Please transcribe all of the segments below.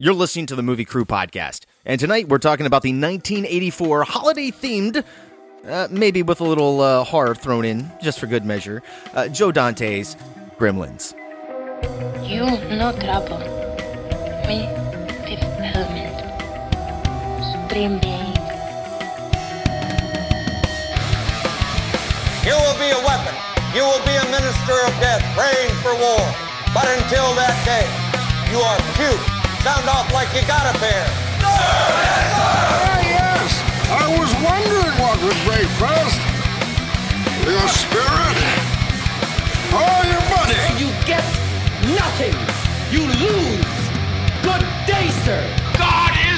You're listening to the Movie Crew podcast, and tonight we're talking about the 1984 holiday themed, uh, maybe with a little uh, horror thrown in just for good measure, uh, Joe Dante's Gremlins. You no trouble. Me fifth element. Supreme being. You will be a weapon. You will be a minister of death, praying for war. But until that day, you are cute. Sound off like you got a pair. Ah, yes. I was wondering what would break first. Your spirit or your money? You get nothing. You lose. Good day, sir. God is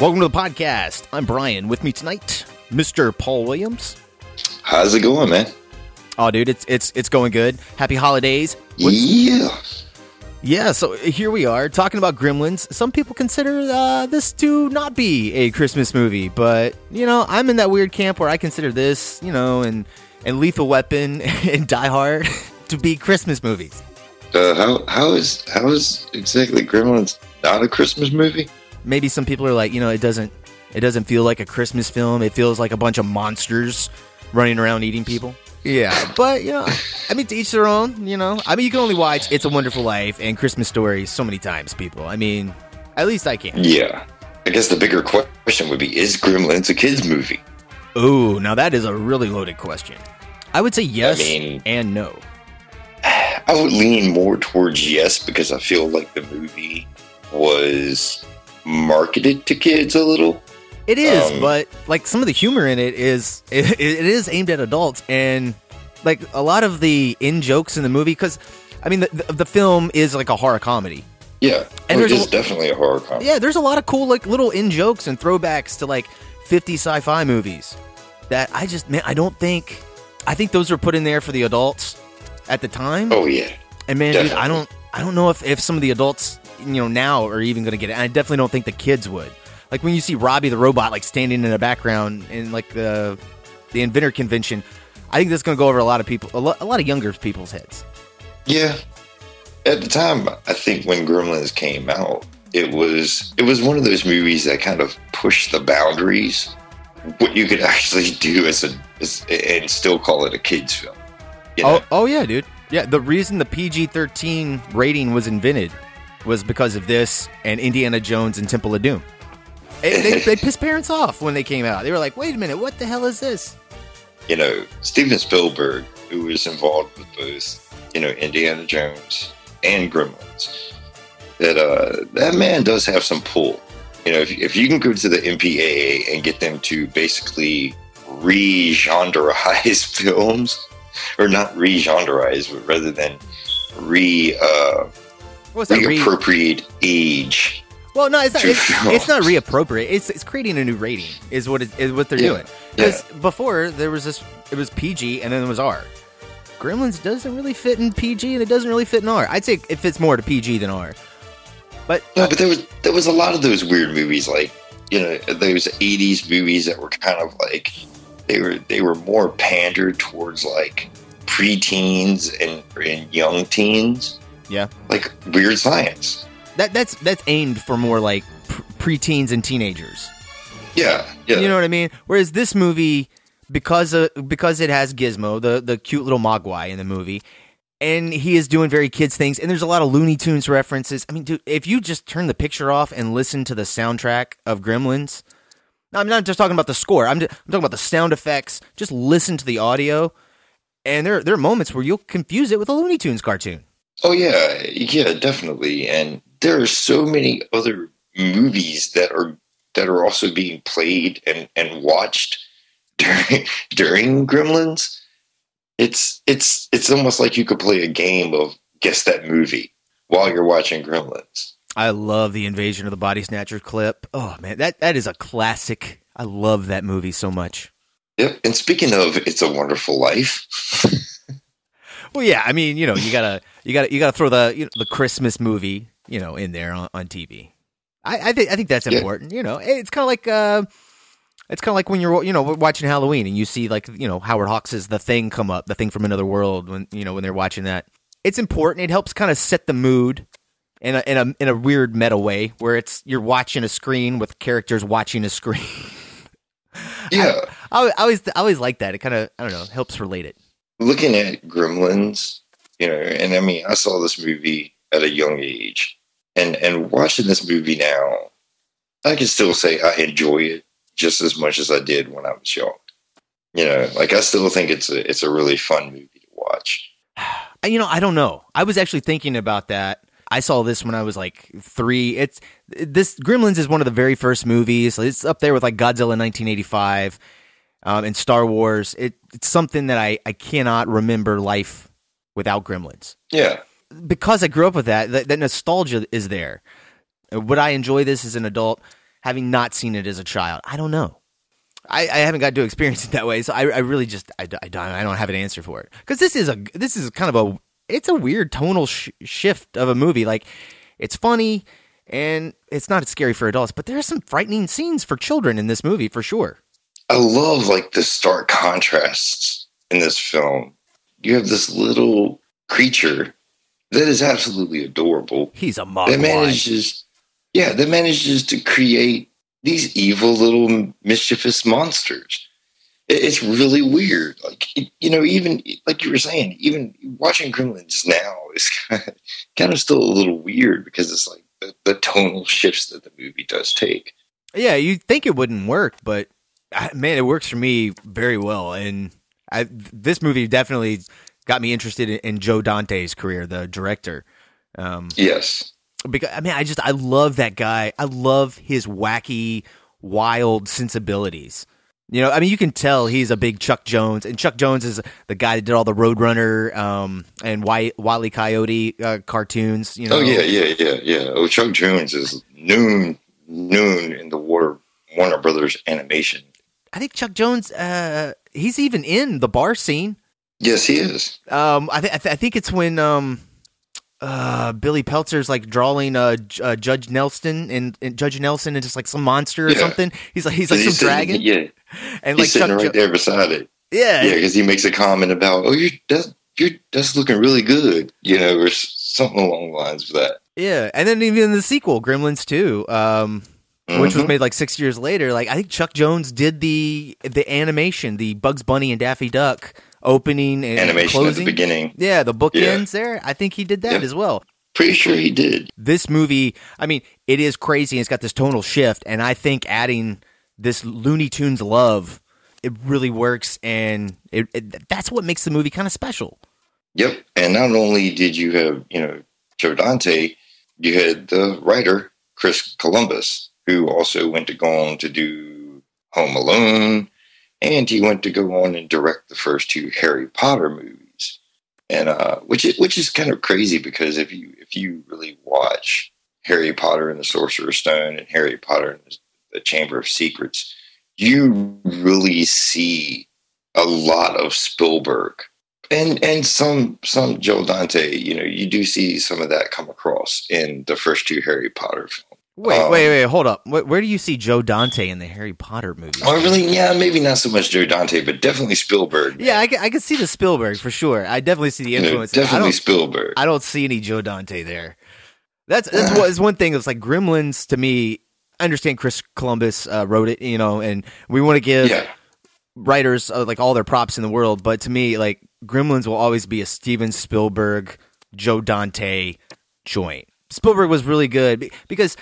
Welcome to the podcast. I'm Brian. With me tonight, Mr. Paul Williams. How's it going, man? Oh, dude, it's it's it's going good. Happy holidays. What- Yeah. Yeah, so here we are talking about Gremlins. Some people consider uh, this to not be a Christmas movie, but you know, I'm in that weird camp where I consider this, you know, and and Lethal Weapon and Die Hard to be Christmas movies. Uh, how how is how is exactly Gremlins not a Christmas movie? Maybe some people are like, you know, it doesn't it doesn't feel like a Christmas film. It feels like a bunch of monsters running around eating people. Yeah, but you know, I mean, to each their own. You know, I mean, you can only watch "It's a Wonderful Life" and Christmas Story so many times. People, I mean, at least I can. Yeah. I guess the bigger question would be: Is Gremlins a kids movie? Ooh, now that is a really loaded question. I would say yes mean- and no. I would lean more towards yes because I feel like the movie was marketed to kids a little. It is, Um, but like some of the humor in it is it, it is aimed at adults, and like a lot of the in jokes in the movie. Because I mean, the, the film is like a horror comedy. Yeah, And well, there's is a- definitely a horror comedy. Yeah, there's a lot of cool like little in jokes and throwbacks to like 50 sci-fi movies that I just man, I don't think I think those were put in there for the adults at the time. Oh yeah, And man, dude, I don't, I don't know if, if some of the adults, you know, now are even going to get it. And I definitely don't think the kids would. Like when you see Robbie the robot like standing in the background in like the the inventor convention, I think that's going to go over a lot of people, a, lo- a lot of younger people's heads. yeah. At the time, I think when Gremlins came out, it was it was one of those movies that kind of pushed the boundaries what you could actually do as a as, and still call it a kids film. You oh, know? Oh, oh yeah, dude. Yeah, the reason the PG thirteen rating was invented was because of this and Indiana Jones and Temple of Doom. It- they, they pissed parents off when they came out. They were like, "Wait a minute, what the hell is this?" you know, Steven Spielberg, who was involved with both, you know, Indiana Jones and Gremlins, that uh, that man does have some pull. You know, if, if you can go to the MPAA and get them to basically re-genreize films, or not re-genreize, but rather than re uh, What's that? Re- reappropriate age. Well, no, it's not. It's, it's not reappropriate. It's it's creating a new rating. Is what it, is what they're Yeah, doing. Because before there was this, it was PG and then it was R. Gremlins doesn't really fit in PG and it doesn't really fit in R. I'd say it fits more to PG than R. But No, but there was there was a lot of those weird movies, like you know those '80s movies that were kind of like they were they were more pandered towards like preteens and, and young teens, yeah, like Weird Science. that that's that's aimed for more like pre- preteens and teenagers. Yeah, yeah, You know what I mean? Whereas this movie, because of, because it has Gizmo, the the cute little Mogwai in the movie, and he is doing very kids things, and there's a lot of Looney Tunes references. I mean, dude, if you just turn the picture off and listen to the soundtrack of Gremlins, I'm not just talking about the score. I'm, just, I'm talking about the sound effects. Just listen to the audio, and there there are moments where you'll confuse it with a Looney Tunes cartoon. Oh yeah, yeah, definitely. And there are so many other movies that are that are also being played and, and watched during during Gremlins. It's it's it's almost like you could play a game of guess that movie while you're watching Gremlins. I love the Invasion of the Body Snatchers clip. Oh man, that that is a classic. I love that movie so much. Yep. And speaking of It's a Wonderful Life. well, yeah, I mean, you know, you gotta you gotta you gotta throw the you know, the Christmas movie, you know, in there on, on TV. I, I think I think that's important. Yeah. You know, it's kind of like uh, it's kind of like when you're you know watching Halloween and you see like you know Howard Hawks' The Thing come up, The Thing from Another World when you know when they're watching that. It's important. It helps kind of set the mood in a in a in a weird meta way where it's you're watching a screen with characters watching a screen. yeah, I, I, always I always like that. It kind of I don't know helps relate it. Looking at Gremlins, you know, and I mean I saw this movie at a young age, and and watching this movie now, I can still say I enjoy it just as much as I did when I was young. You know, like I still think it's a it's a really fun movie to watch. You know, I don't know. I was actually thinking about that I saw this when I was like three. It's this Gremlins is one of the very first movies. It's up there with like Godzilla 1985 um, and Star Wars. It, it's something that I, I cannot remember life without Gremlins. Yeah. Because I grew up with that, that, that nostalgia is there. Would I enjoy this as an adult, having not seen it as a child? I don't know. I, I, haven't got to experience it that way, so I, I really just I, I, don't I don't have an answer for it because this is a this is kind of a it's a weird tonal sh- shift of a movie. Like it's funny and it's not scary for adults, but there are some frightening scenes for children in this movie for sure. I love like the stark contrasts in this film. You have this little creature that is absolutely adorable. He's a mom. That manages, yeah, that manages to create these evil little mischievous monsters it's really weird. Like you know, even like you were saying, even watching Gremlins now is kind of, kind of still a little weird because it's like the, the tonal shifts that the movie does take. Yeah, you think it wouldn't work, but man, it works for me very well. And I, this movie definitely got me interested in, in Joe Dante's career, the director. Um, yes, because I mean, I just I love that guy. I love his wacky, wild sensibilities. You know, I mean, you can tell he's a big Chuck Jones, and Chuck Jones is the guy that did all the Roadrunner um, and Wile E. Coyote uh, cartoons. You know, oh yeah, yeah, yeah, yeah. Oh, Chuck Jones is noon, noon in the Warner Warner Brothers animation. I think Chuck Jones, uh, he's even in the bar scene. Yes, he is. Um, I, th- I, th- I think it's when um, uh, Billy Peltzer's like drawing uh, uh, Judge Nelson and, and, Judge Nelson and just like some monster or yeah. something. He's like he's like he's some sitting, dragon. Yeah, and he's like sitting Chuck right jo- there beside it. Yeah, yeah, because he makes a comment about, "Oh, you're that's you're that's looking really good," you know, or something along the lines of that. Yeah, and then even in the sequel, Gremlins Two, um, mm-hmm. which was mm-hmm. made like six years later, like I think Chuck Jones did the the animation, the Bugs Bunny and Daffy Duck opening and animation closing. at the beginning. Yeah, the bookends yeah. there. I think he did that yeah. as well. Pretty sure he did. This movie, I mean, it is crazy. It's got this tonal shift, and I think adding this Looney Tunes love, it really works, and it, it, that's what makes the movie kind of special. Yep, and not only did you have you know Joe Dante, you had the writer Chris Columbus, who also went to go on to do Home Alone, and he went to go on and direct the first two Harry Potter movies, and uh, which is, which is kind of crazy because if you if you really watch Harry Potter and the Sorcerer's Stone and Harry Potter and the Chamber of Secrets, you really see a lot of Spielberg and and some some Joe Dante. You know, you do see some of that come across in the first two Harry Potter films. Wait, um, wait, wait, hold up. Where do you see Joe Dante in the Harry Potter movies? Oh, really? Yeah, maybe not so much Joe Dante, but definitely Spielberg. Man. Yeah, I can, I can see the Spielberg for sure. I definitely see the influence. Know, definitely I Spielberg. I don't see any Joe Dante there. That's that's what is one thing. It's like Gremlins to me I understand Chris Columbus uh, wrote it, you know, and we want to give yeah. writers uh, like all their props in the world. But to me, like Gremlins will always be a Steven Spielberg, Joe Dante joint. Spielberg was really good because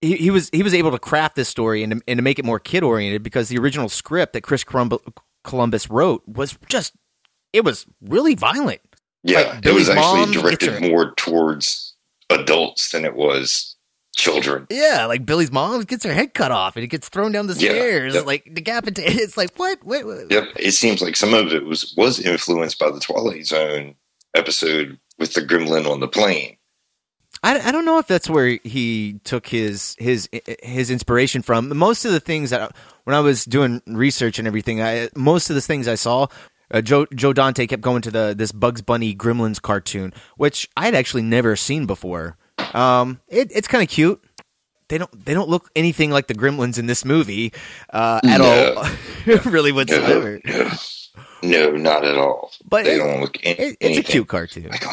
he, he was he was able to craft this story and to, and to make it more kid oriented because the original script that Chris Columb- Columbus wrote was just it was really violent. Yeah, Like, it was actually mom directed her- more towards adults than it was children. Yeah, like Billy's mom gets her head cut off and it gets thrown down the Yeah, stairs, yep. like decapitated. It's like what? Wait, wait. Yep, it seems like some of it was was influenced by the Twilight Zone episode with the gremlin on the plane. I, I don't know if that's where he took his his his inspiration from. Most of the things that when I was doing research and everything, I most of the things I saw, uh, Joe Joe Dante kept going to the this Bugs Bunny Gremlins cartoon, which I had actually never seen before. Um, it, it's kind of cute. They don't they don't look anything like the Gremlins in this movie uh, at No. all, really whatsoever. No, no, not at all. But they it- don't look any, It, it's a cute cartoon. like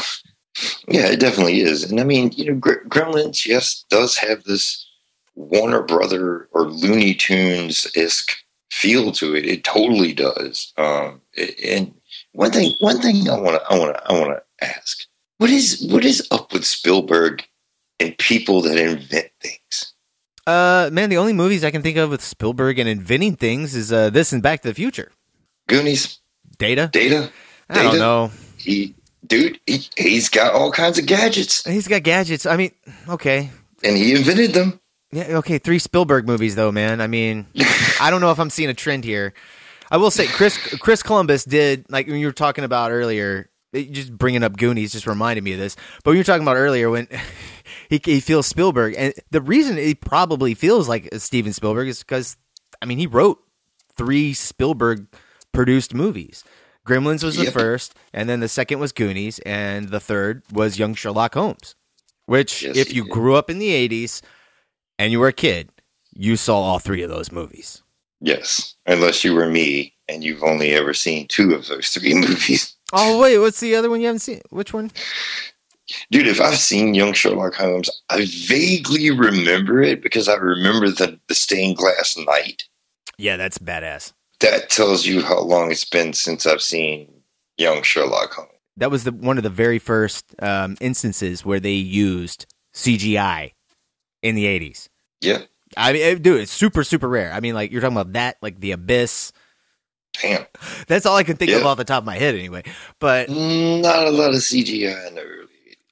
Yeah, it definitely is. And I mean, you know, Gre- Gremlins, yes, does have this Warner Brother or Looney Tunes esque feel to it. It totally does. Um, and one thing, one thing I want to, I want to, I want to ask: what is, what is up with Spielberg and people that invent things? Uh, man, the only movies I can think of with Spielberg and inventing things is uh, this and Back to the Future. Goonies, Data. Data, I don't know. he, dude, he, he's got all kinds of gadgets, He's got gadgets. I mean, okay. and he invented them. Yeah, okay. Three Spielberg movies, though, man. I mean, I don't know if I'm seeing a trend here. I will say, Chris Chris Columbus did like when you were talking about earlier. Just bringing up Goonies just reminded me of this. But when you were talking about earlier when he, he feels Spielberg, and the reason he probably feels like Steven Spielberg is because, I mean, he wrote three Spielberg produced movies. Gremlins was the Yep. first, and then the second was Goonies, and the third was Young Sherlock Holmes. Which, Yes, if you did. grew up in the '80s and you were a kid, you saw all three of those movies. Yes, unless you were me and you've only ever seen two of those three movies. Oh wait, what's the other one you haven't seen? Which one? Dude, if I've seen Young Sherlock Holmes, I vaguely remember it because I remember the, the stained glass night. Yeah, that's badass. That tells you how long it's been since I've seen Young Sherlock Holmes. That was the one of the very first um, instances where they used CGI in the '80s. Yeah, I mean, it- dude, it's super, super rare. I mean, like you're talking about that, like the Abyss. damn. That's all I can think of off the top of my head, anyway. But Not a lot of CGI in the early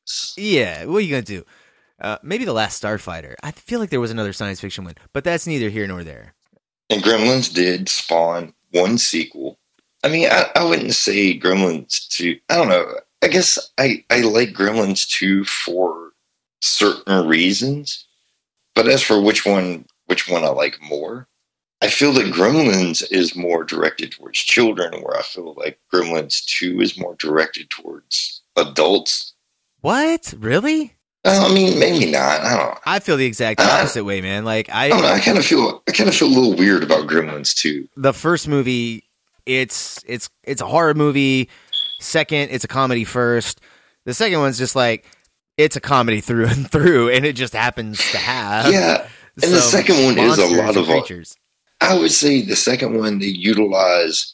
80s. yeah, what are you gonna do? Uh, maybe the Last Starfighter. I feel like there was another science fiction one, but that's neither here nor there. And Gremlins did spawn one sequel. I mean, I, I wouldn't say Gremlins 2. I don't know. I guess I, I like Gremlins 2 for certain reasons. But as for which one which one I like more, I feel that Gremlins is more directed towards children, where I feel like Gremlins 2 is more directed towards adults. What? Really? Uh, I mean, maybe not. I don't. I feel the exact Uh, opposite way, man. Like I don't know. I kind of feel I kind of feel a little weird about Gremlins 2. the first movie it's it's it's a horror movie second it's a comedy first the second one's just like it's a comedy through and through and it just happens to have Yeah, and the second one is a lot of creatures I would say the second one they utilize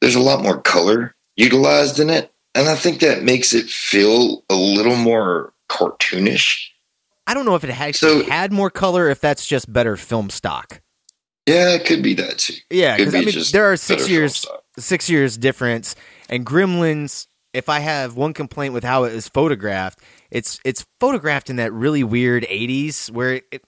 there's a lot more color utilized in it, and I think that makes it feel a little more cartoonish. i don't know if it actually So- had more color if that's just better film stock Yeah, it could be that too. yeah because i mean there are six years six years difference and gremlins if i have one complaint with how it is photographed it's it's photographed in that really weird 80s where it, it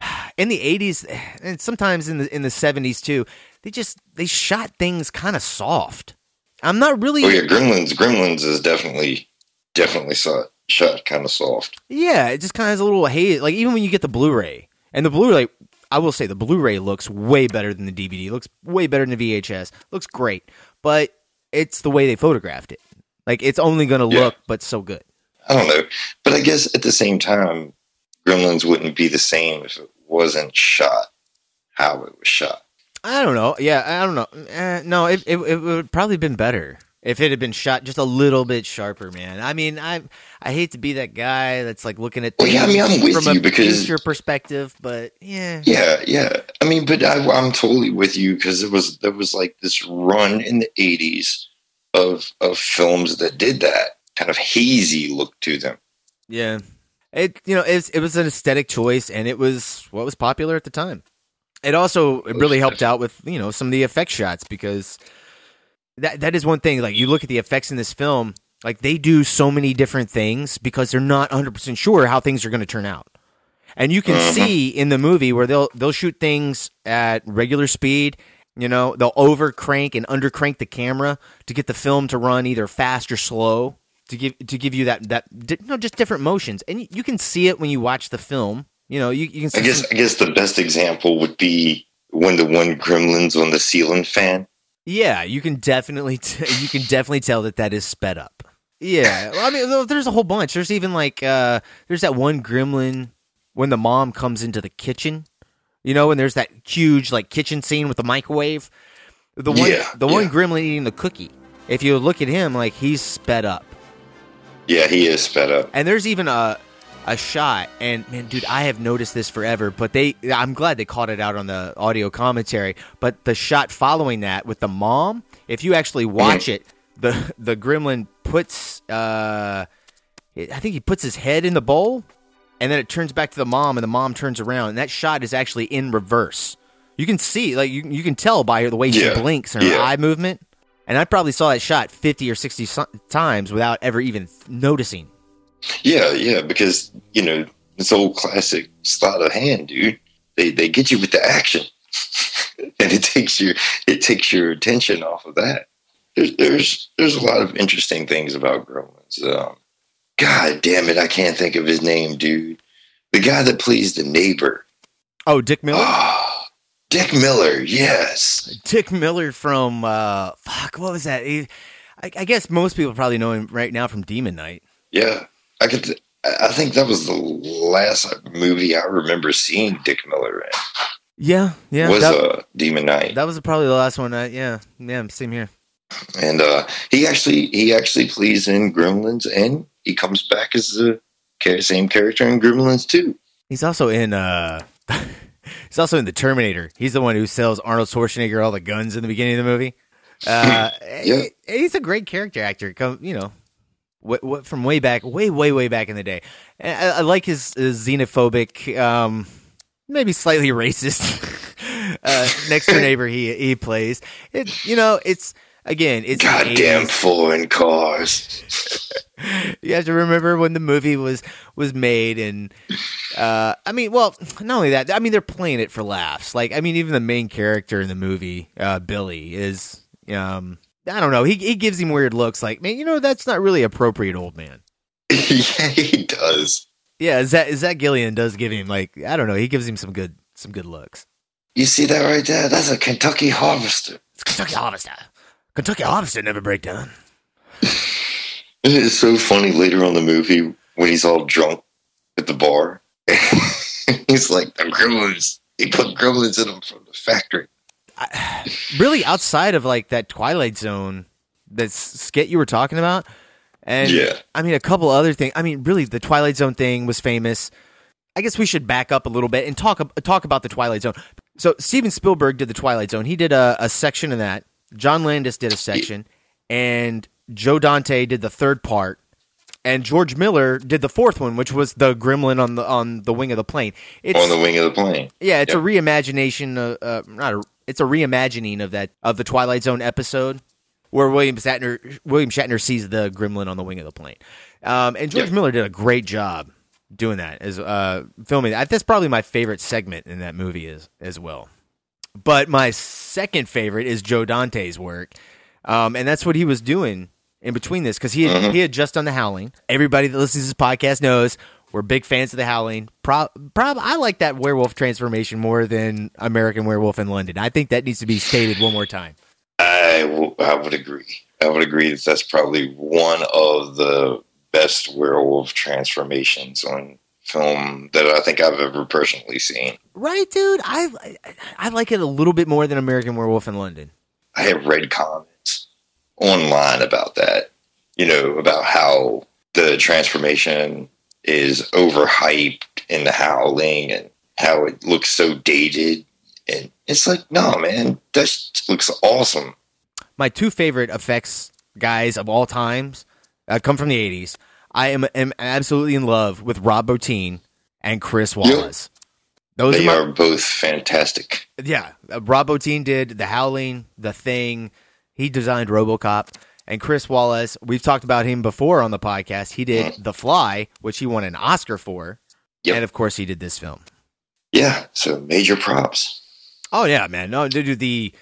in the 80s and sometimes in the in the 70s too they just they shot things kind of soft i'm not really Oh yeah, Gremlins. Gremlins is definitely definitely saw shot kind of soft. Yeah, it just kind of has a little haze. Like even when you get the Blu-ray, and the Blu-ray, I will say the Blu-ray looks way better than the DVD. Looks way better than the VHS. Looks great, but it's the way they photographed it. Like it's only going to Yeah. look, but so good. I don't know, but I guess at the same time, Gremlins wouldn't be the same if it wasn't shot how it was shot. I don't know. Yeah, I don't know. Eh, no, it, it it would probably been better if it had been shot just a little bit sharper, man. I mean, I I hate to be that guy that's like looking at Well, yeah, I mean, I'm with from a you because- future perspective, but yeah, Yeah, yeah. I mean, but I, I'm totally with you because it was there was like this run in the '80s of of films that did that kind of hazy look to them. Yeah. It you know it was, it was an aesthetic choice, and it was what was popular at the time. It also it really helped out with you know some of the effect shots because that that is one thing. Like you look at the effects in this film, like they do so many different things because they're not 100 percent sure how things are going to turn out. And you can mm-hmm. see in the movie where they'll they'll shoot things at regular speed. You know, they'll over crank and under crank the camera to get the film to run either fast or slow to give to give you that that you know just different motions. And you, you can see it when you watch the film. You know, you, you can. See I guess some- I guess the best example would be when the one gremlin's on the ceiling fan. Yeah, you can definitely t- you can definitely tell that that is sped up. Yeah, well, I mean, there's a whole bunch. There's even like uh, there's that one gremlin when the mom comes into the kitchen, you know, and there's that huge like kitchen scene with the microwave. The one Yeah, the one gremlin eating the cookie. If you look at him, like he's sped up. Yeah, he is sped up. And there's even a a shot, and man, dude, I have noticed this forever, but they I'm glad they called it out on the audio commentary. But the shot following that with the mom, if you actually watch it, the the gremlin puts uh I think he puts his head in the bowl and then it turns back to the mom and the mom turns around and that shot is actually in reverse. You can see like you you can tell by the way she Yeah, blinks and her yeah. eye movement. And I probably saw that shot 50 or 60 times without ever even noticing. Yeah, yeah, because you know it's old classic sleight of hand, dude. They they get you with the action, and it takes your it takes your attention off of that. There's there's there's a lot of interesting things about Gremlins. Um, God damn it, I can't think of his name, dude. The guy that plays the neighbor, Oh, Dick Miller. Ah, Dick Miller. Yes, Dick Miller from uh, fuck, what was that? He, I, I guess most people probably know him right now from Demon Knight. yeah. I could. I think that was the last movie I remember seeing Dick Miller in. Yeah, yeah. was that, uh, Demon Knight. that was probably the last one. I, yeah, yeah. Same here. and uh, he actually he actually plays in Gremlins, and he comes back as the same character in Gremlins too. He's also in. uh He's also in the Terminator. He's the one who sells Arnold Schwarzenegger all the guns in the beginning of the movie. Uh, Yeah. he- he's a great character actor. Come, you know, what, what from way back, way, way, way back in the day. And I, I like his, his xenophobic, um, maybe slightly racist uh, next door neighbor he he plays. It, you know, it's again, it's Goddamn foreign cars. you have to remember when the movie was was made and uh i mean well not only that i mean they're playing it for laughs like i mean even the main character in the movie uh billy is um i don't know he, he gives him weird looks like man you know that's not really appropriate old man yeah, he does. yeah zach, zach Galligan does give him like i don't know he gives him some good some good looks You see that right there? That's a Kentucky Harvester. it's kentucky harvester kentucky harvester never break down It's so funny later on the movie when he's all drunk at the bar. he's like, "The Gremlins." He put Gremlins in him from the factory. really outside of like that twilight zone that skit you were talking about and Yeah. i mean a couple other things i mean really the twilight zone thing was famous i guess we should back up a little bit and talk talk about the twilight zone so steven spielberg did the twilight zone he did a, a section of that john landis did a section and joe dante did the third part and George Miller did the fourth one, which was the Gremlin on the on the wing of the plane. It's, on the wing of the plane. yeah, it's Yep. a reimagination. Of, uh, not a, it's a reimagining of that of the Twilight Zone episode where William Shatner William Shatner sees the gremlin on the wing of the plane. Um, and George Yeah. Miller did a great job doing that as uh, filming that. That's probably my favorite segment in that movie is as well. But my second favorite is Joe Dante's work, um, and that's what he was doing in between this because he had, he had just done The Howling. Everybody that listens to this podcast knows we're big fans of The Howling. Pro, prob, I like that werewolf transformation more than American Werewolf in London. I think that needs to be stated one more time. I, w- I would agree. I would agree that that's probably one of the best werewolf transformations on film that I think I've ever personally seen. Right, dude? I- I like it a little bit more than American Werewolf in London. I have read comments online about that, you know, about how the transformation is overhyped in the howling and how it looks so dated. And it's like, no, man, that looks awesome. my two favorite effects guys of all times uh, come from the 80s. I am, am absolutely in love with Rob Bottin and Chris Walas. Those they are, are, both fantastic. yeah. Rob Bottin did The Howling, The Thing. He designed RoboCop. And Chris Walas, we've talked about him before on the podcast. He did mm-hmm. The Fly, which he won an Oscar for. Yep. And of course, he did this film. Yeah, so major props. Oh yeah, man. No, dude, the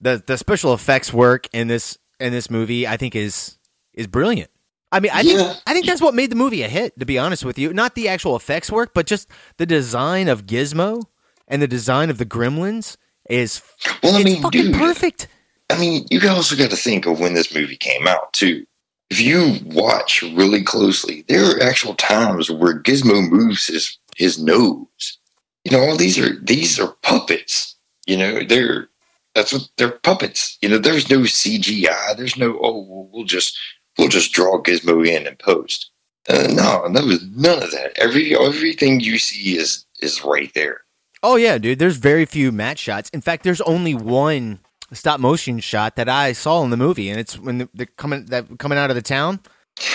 the the special effects work in this in this movie, I think is is brilliant. I mean, I Yeah. think I think that's what made the movie a hit. To be honest with you, not the actual effects work, but just the design of Gizmo and the design of the Gremlins is Well, I mean, fucking dude, perfect. I mean, you also got to think of when this movie came out too. If you watch really closely, there are actual times where Gizmo moves his his nose. You know, all these are these are puppets. You know, they're that's what they're puppets. You know, there's no CGI. There's no oh, well, just we'll just draw Gizmo in and post. Uh, no, there was none of that. Every everything you see is is right there. Oh yeah, dude. There's very few match shots. In fact, there's only one stop motion shot that I saw in the movie, and it's when they're coming that coming out of the town,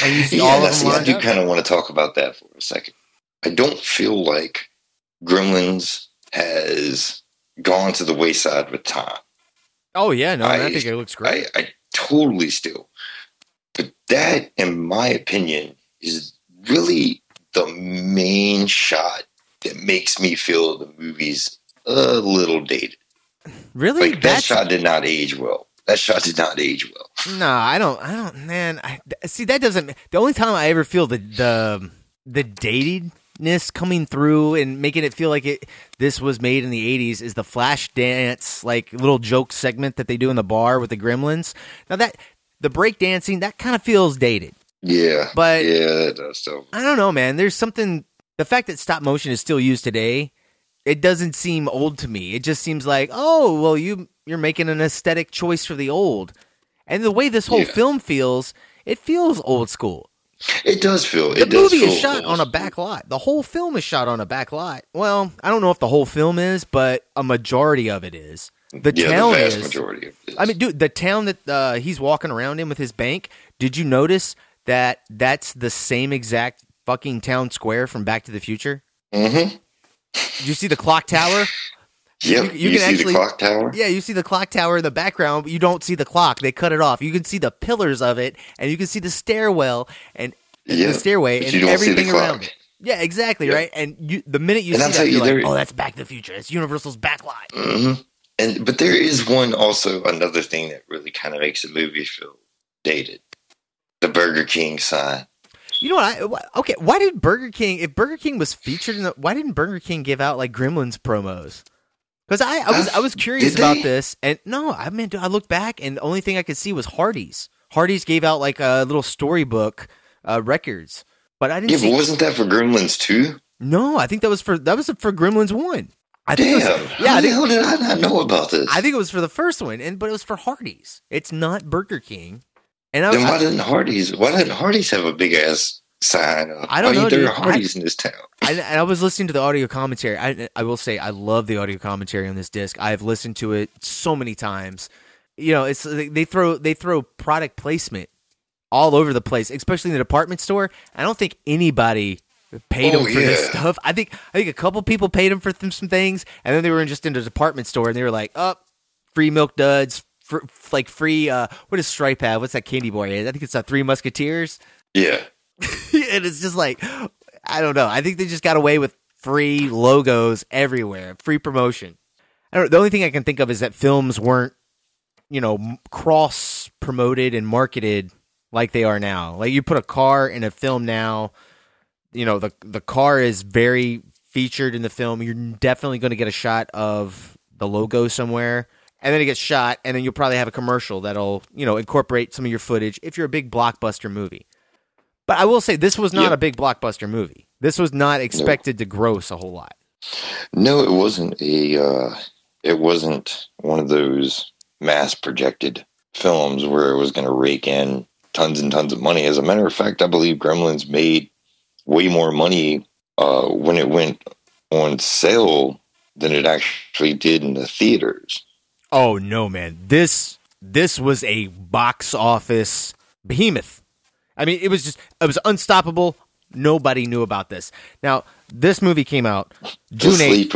and you see Yeah, all of them I do kind of want to talk about that for a second. I don't feel like Gremlins has gone to the wayside with time. Oh yeah, no, I, I- think it looks great. I, I totally still. But that, in my opinion, is really the main shot that makes me feel the movie's a little dated. Really, Like that shot did not age well. That shot did not age well. No, I don't. I don't. Man, I see that doesn't. The only time I ever feel the the the datedness coming through and making it feel like it this was made in the '80s is the Flashdance like little joke segment that they do in the bar with the Gremlins. Now that the break dancing that kind of feels dated. Yeah, But- yeah, that does. So I don't know, man. There's something. The fact that stop motion is still used today, it doesn't seem old to me. It just seems like, oh, well, you you're making an aesthetic choice for the old, and the way this whole Yeah. film feels, it feels old school. it does feel. The movie is shot on a back lot. The whole film is shot on a back lot. Well, I don't know if the whole film is, but a majority of it is. The yeah, town the is. majority of it. I mean, dude, the town that uh, he's walking around in with his bank. Did you notice that that's the same exact fucking town square from Back to the Future? mm-hmm. Did you see the clock tower? Yep, You- you, you can see actually- the clock tower. Yeah, you see the clock tower in the background, but you don't see the clock. They cut it off. You can see the pillars of it, and you can see the stairwell and Yeah, the stairway and you don't see the everything around it. Yeah, exactly, Yeah. right? And you, the minute you And see I'll that, you, you're like, oh, that's Back to the Future. It's Universal's back lot. hmm And but there is one also another thing that really kind of makes the movie feel dated. The Burger King sign. You know what? I, okay, why did Burger King, if Burger King was featured in the, why didn't Burger King give out like Gremlins promos? Because I, I was I was curious about this, and no, I mean, I looked back, and the only thing I could see was Hardee's. Hardee's gave out like a little storybook uh, records, but I didn't Yeah, see. but wasn't that for Gremlins too? no, I think that was for that was for Gremlins one. I think Damn. was, yeah, how I think, hell did I not know about this? I think it was for the first one, and but it was for Hardee's. It's not Burger King, and I, then why I, didn't Hardee's? Why didn't Hardee's have a big ass sign? I don't oh, know, There are Hardee's in this town. I, and I was listening to the audio commentary. I, I will say I love the audio commentary on this disc. I've listened to it so many times. You know, it's they throw they throw product placement all over the place, especially in the department store. I don't think anybody paid Oh, them for this stuff. I think I think a couple people paid them for th- some things, and then they were just in the department store and they were like, "Up, free milk duds." Fr- like free, uh, what does Stripe have? What's that candy boy? I think it's uh, Three Musketeers. Yeah. and it's just like I don't know. I think they just got away with free logos everywhere, free promotion. I don't, the only thing I can think of is that films weren't, you know, cross promoted and marketed like they are now. Like you put a car in a film now, you know, the the car is very featured in the film. You're definitely going to get a shot of the logo somewhere. And then it gets shot, and then you'll probably have a commercial that'll, you know, incorporate some of your footage if you're a big blockbuster movie. But I will say this was not Yep. a big blockbuster movie. This was not expected to gross a whole lot. No, it wasn't a. Uh, it wasn't one of those mass projected films where it was going to rake in tons and tons of money. As a matter of fact, I believe Gremlins made way more money uh, when it went on sale than it actually did in the theaters. Oh no, man! This this was a box office behemoth. I mean, it was just it was unstoppable. Nobody knew about this. Now, this movie came out June eighth.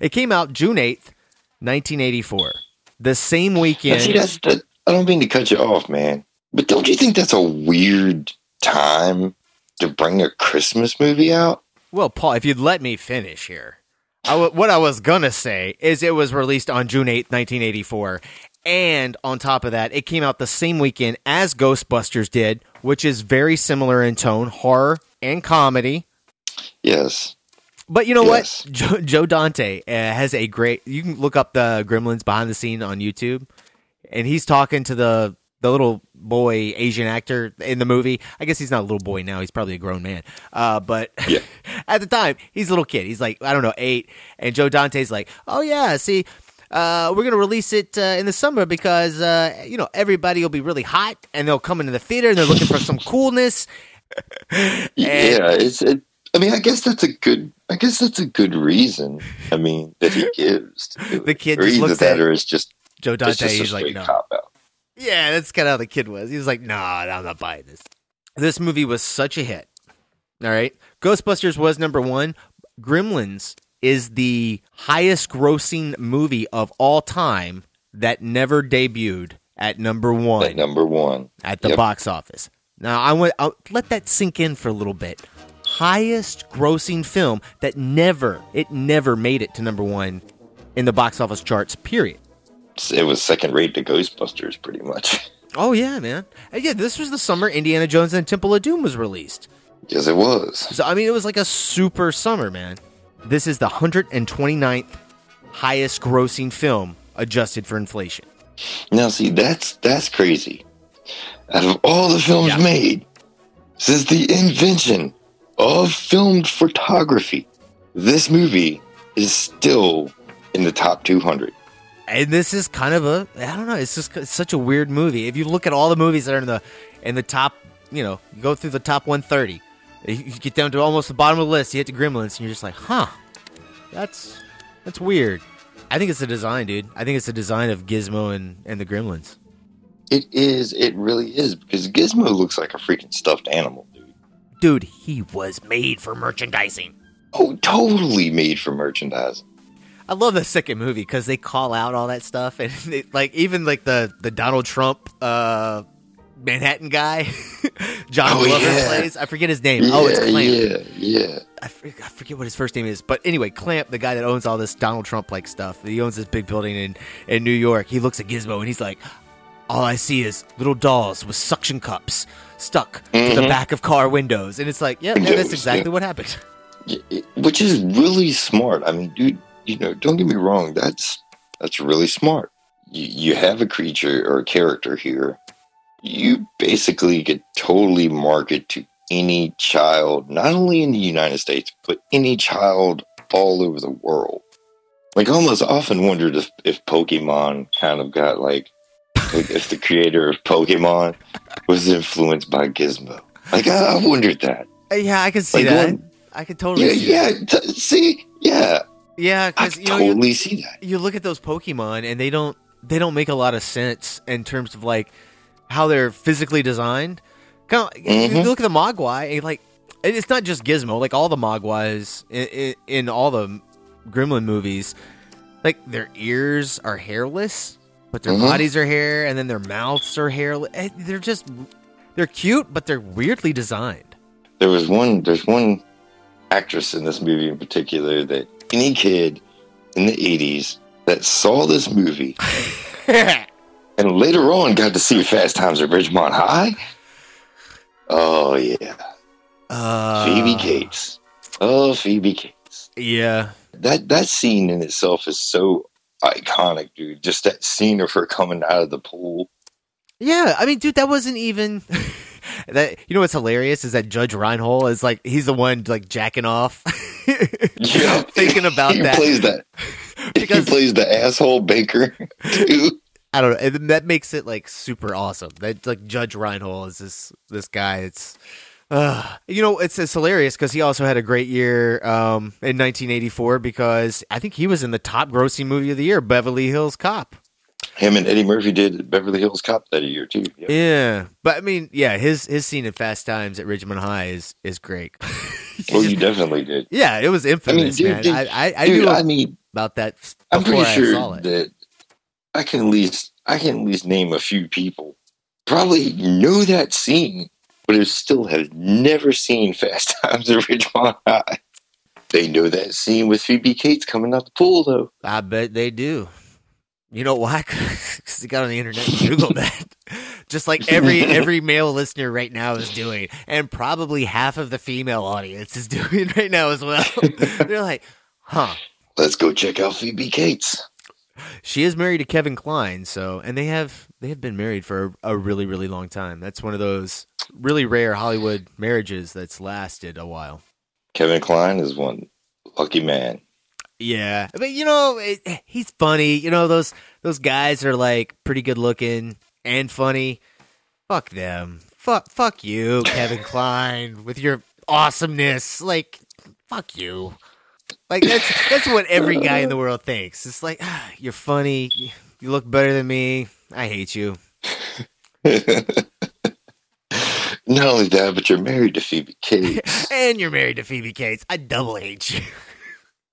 It came out June eighth, nineteen eighty four. The same weekend. See, that's the, I don't mean to cut you off, man, but don't you think that's a weird time to bring a Christmas movie out? Well, Paul, if you'd let me finish here, I w- what I was gonna say is it was released on June eighth, nineteen eighty four, and on top of that, it came out the same weekend as Ghostbusters did, which is very similar in tone, horror and comedy. Yes. But you know Yes. what? Joe, Joe Dante uh, has a great. You can look up the Gremlins behind the scene on YouTube, and he's talking to the the little boy Asian actor in the movie. I guess he's not a little boy now; he's probably a grown man. Uh, but Yeah. at the time, he's a little kid. He's like I don't know eight, and Joe Dante's like, oh yeah, see. Uh, we're gonna release it uh, in the summer because uh, you know everybody will be really hot and they'll come into the theater and they're looking for some coolness. yeah, it's. It, I mean, I guess that's a good. I guess that's a good reason. I mean, that he gives. The kid or just either looks that, at or it's just Joe it's Dante, just a he's like, no. Yeah, that's kind of how the kid was. He was like, "Nah, I'm not buying this." This movie was such a hit. All right, Ghostbusters was number one. Gremlins is the highest grossing movie of all time that never debuted at number one At number one. at the Yep. box office. Now, I want I'll let that sink in for a little bit. Highest grossing film that never it never made it to number one in the box office charts. Period. It was second rate to Ghostbusters, pretty much. Oh yeah, man. And yeah, this was the summer Indiana Jones and Temple of Doom was released. yes, it was. So I mean, it was like a super summer, man. This is the 129th highest grossing film adjusted for inflation. Now, see, that's that's crazy. Out of all the films Yeah. made since the invention of filmed photography, this movie is still in the top 200. And this is kind of a I don't know, it's just it's such a weird movie. If you look at all the movies that are in the in the top, you know, you go through the top 130. You you get down to almost the bottom of the list, you hit the Gremlins and you're just like, "Huh. That's that's weird." I think it's the design, dude. I think it's the design of Gizmo and and the Gremlins. It is, it really is, because Gizmo looks like a freaking stuffed animal, dude. Dude, he was made for merchandising. Oh, totally made for merchandising. I love the second movie because they call out all that stuff and they, like even like the the Donald Trump uh Manhattan guy, John Oh, Glover yeah. plays. I forget his name. oh, it's Clamp. yeah, yeah. I, I forget what his first name is, but anyway, Clamp, the guy that owns all this Donald Trump like stuff. He owns this big building in in New York. He looks at Gizmo and he's like, "All I see is little dolls with suction cups stuck to the Mhm. back of car windows." And it's like, yeah, yeah that's exactly yeah. what happened. Which is really smart. I mean, dude, you know, don't get me wrong. That's that's really smart. You, you have a creature or a character here. You basically could totally market to any child, not only in the United States, but any child all over the world. Like, I almost often wondered if, if Pokemon kind of got like, like if the creator of Pokemon was influenced by Gizmo. Like, I, I wondered that. Yeah, I can see Like, that. going- I could totally Yeah, see that. yeah. T- see, yeah. Yeah, because you know you- totally see that. you look at those Pokemon and they don't they don't make a lot of sense in terms of like how they're physically designed. Kind of, you Mhm. look at the Mogwai, and like it's not just Gizmo. Like all the Mogwais in, in, in all the Gremlin movies, like their ears are hairless, but their Mhm. bodies are hair, and then their mouths are hairless. Eh, They're just they're cute, but they're weirdly designed. There was one. There's one actress in this movie in particular that any kid in the '80s that saw this movie and later on got to see Fast Times at Ridgemont High. Oh yeah, uh, Phoebe Cates. Oh, Phoebe Cates. Yeah, That that scene in itself is so iconic, dude. Just that scene of her coming out of the pool. Yeah, I mean, dude, that wasn't even that. You know what's hilarious is that Judge Reinhold is like he's the one like jacking off, Yeah, thinking about he that. Plays that. Because- he plays the asshole baker too. I don't know. And that makes it like super awesome. That like Judge Reinhold is this this guy. It's uh, you know it's it's hilarious because he also had a great year um, in 1984 because I think he was in the top grossing movie of the year, Beverly Hills Cop. Him and Eddie Murphy did Beverly Hills Cop that year too. Yep. Yeah, but I mean, yeah, his his scene in Fast Times at Ridgemont High is is great. well, you definitely did. Yeah, it was infamous, dude, man. dude, I I, I dude, knew I mean, about that I'm pretty I sure it. that I can at least I can at least name a few people probably know that scene, but who still have never seen Fast Times at Ridgemont High. They know that scene with Phoebe Cates coming out the pool, though. I bet they do. You know why? Because they got on the internet and Googled that. Just like every every male listener right now is doing, and probably half of the female audience is doing right now as well. They're like, huh. Let's go check out Phoebe Cates. She is married to Kevin Kline, so and they have they have been married for a really really long time. That's one of those really rare Hollywood marriages that's lasted a while. Kevin Kline is one lucky man. Yeah, but you know it, he's funny. You know those those guys are like pretty good looking and funny. Fuck them. Fuck fuck you, Kevin Kline, with your awesomeness. Like fuck you. Like that's that's what every guy in the world thinks. It's like ah, you're funny. You look better than me. I hate you. Not only that, but you're married to Phoebe Cates. and you're married to Phoebe Cates. I double hate you.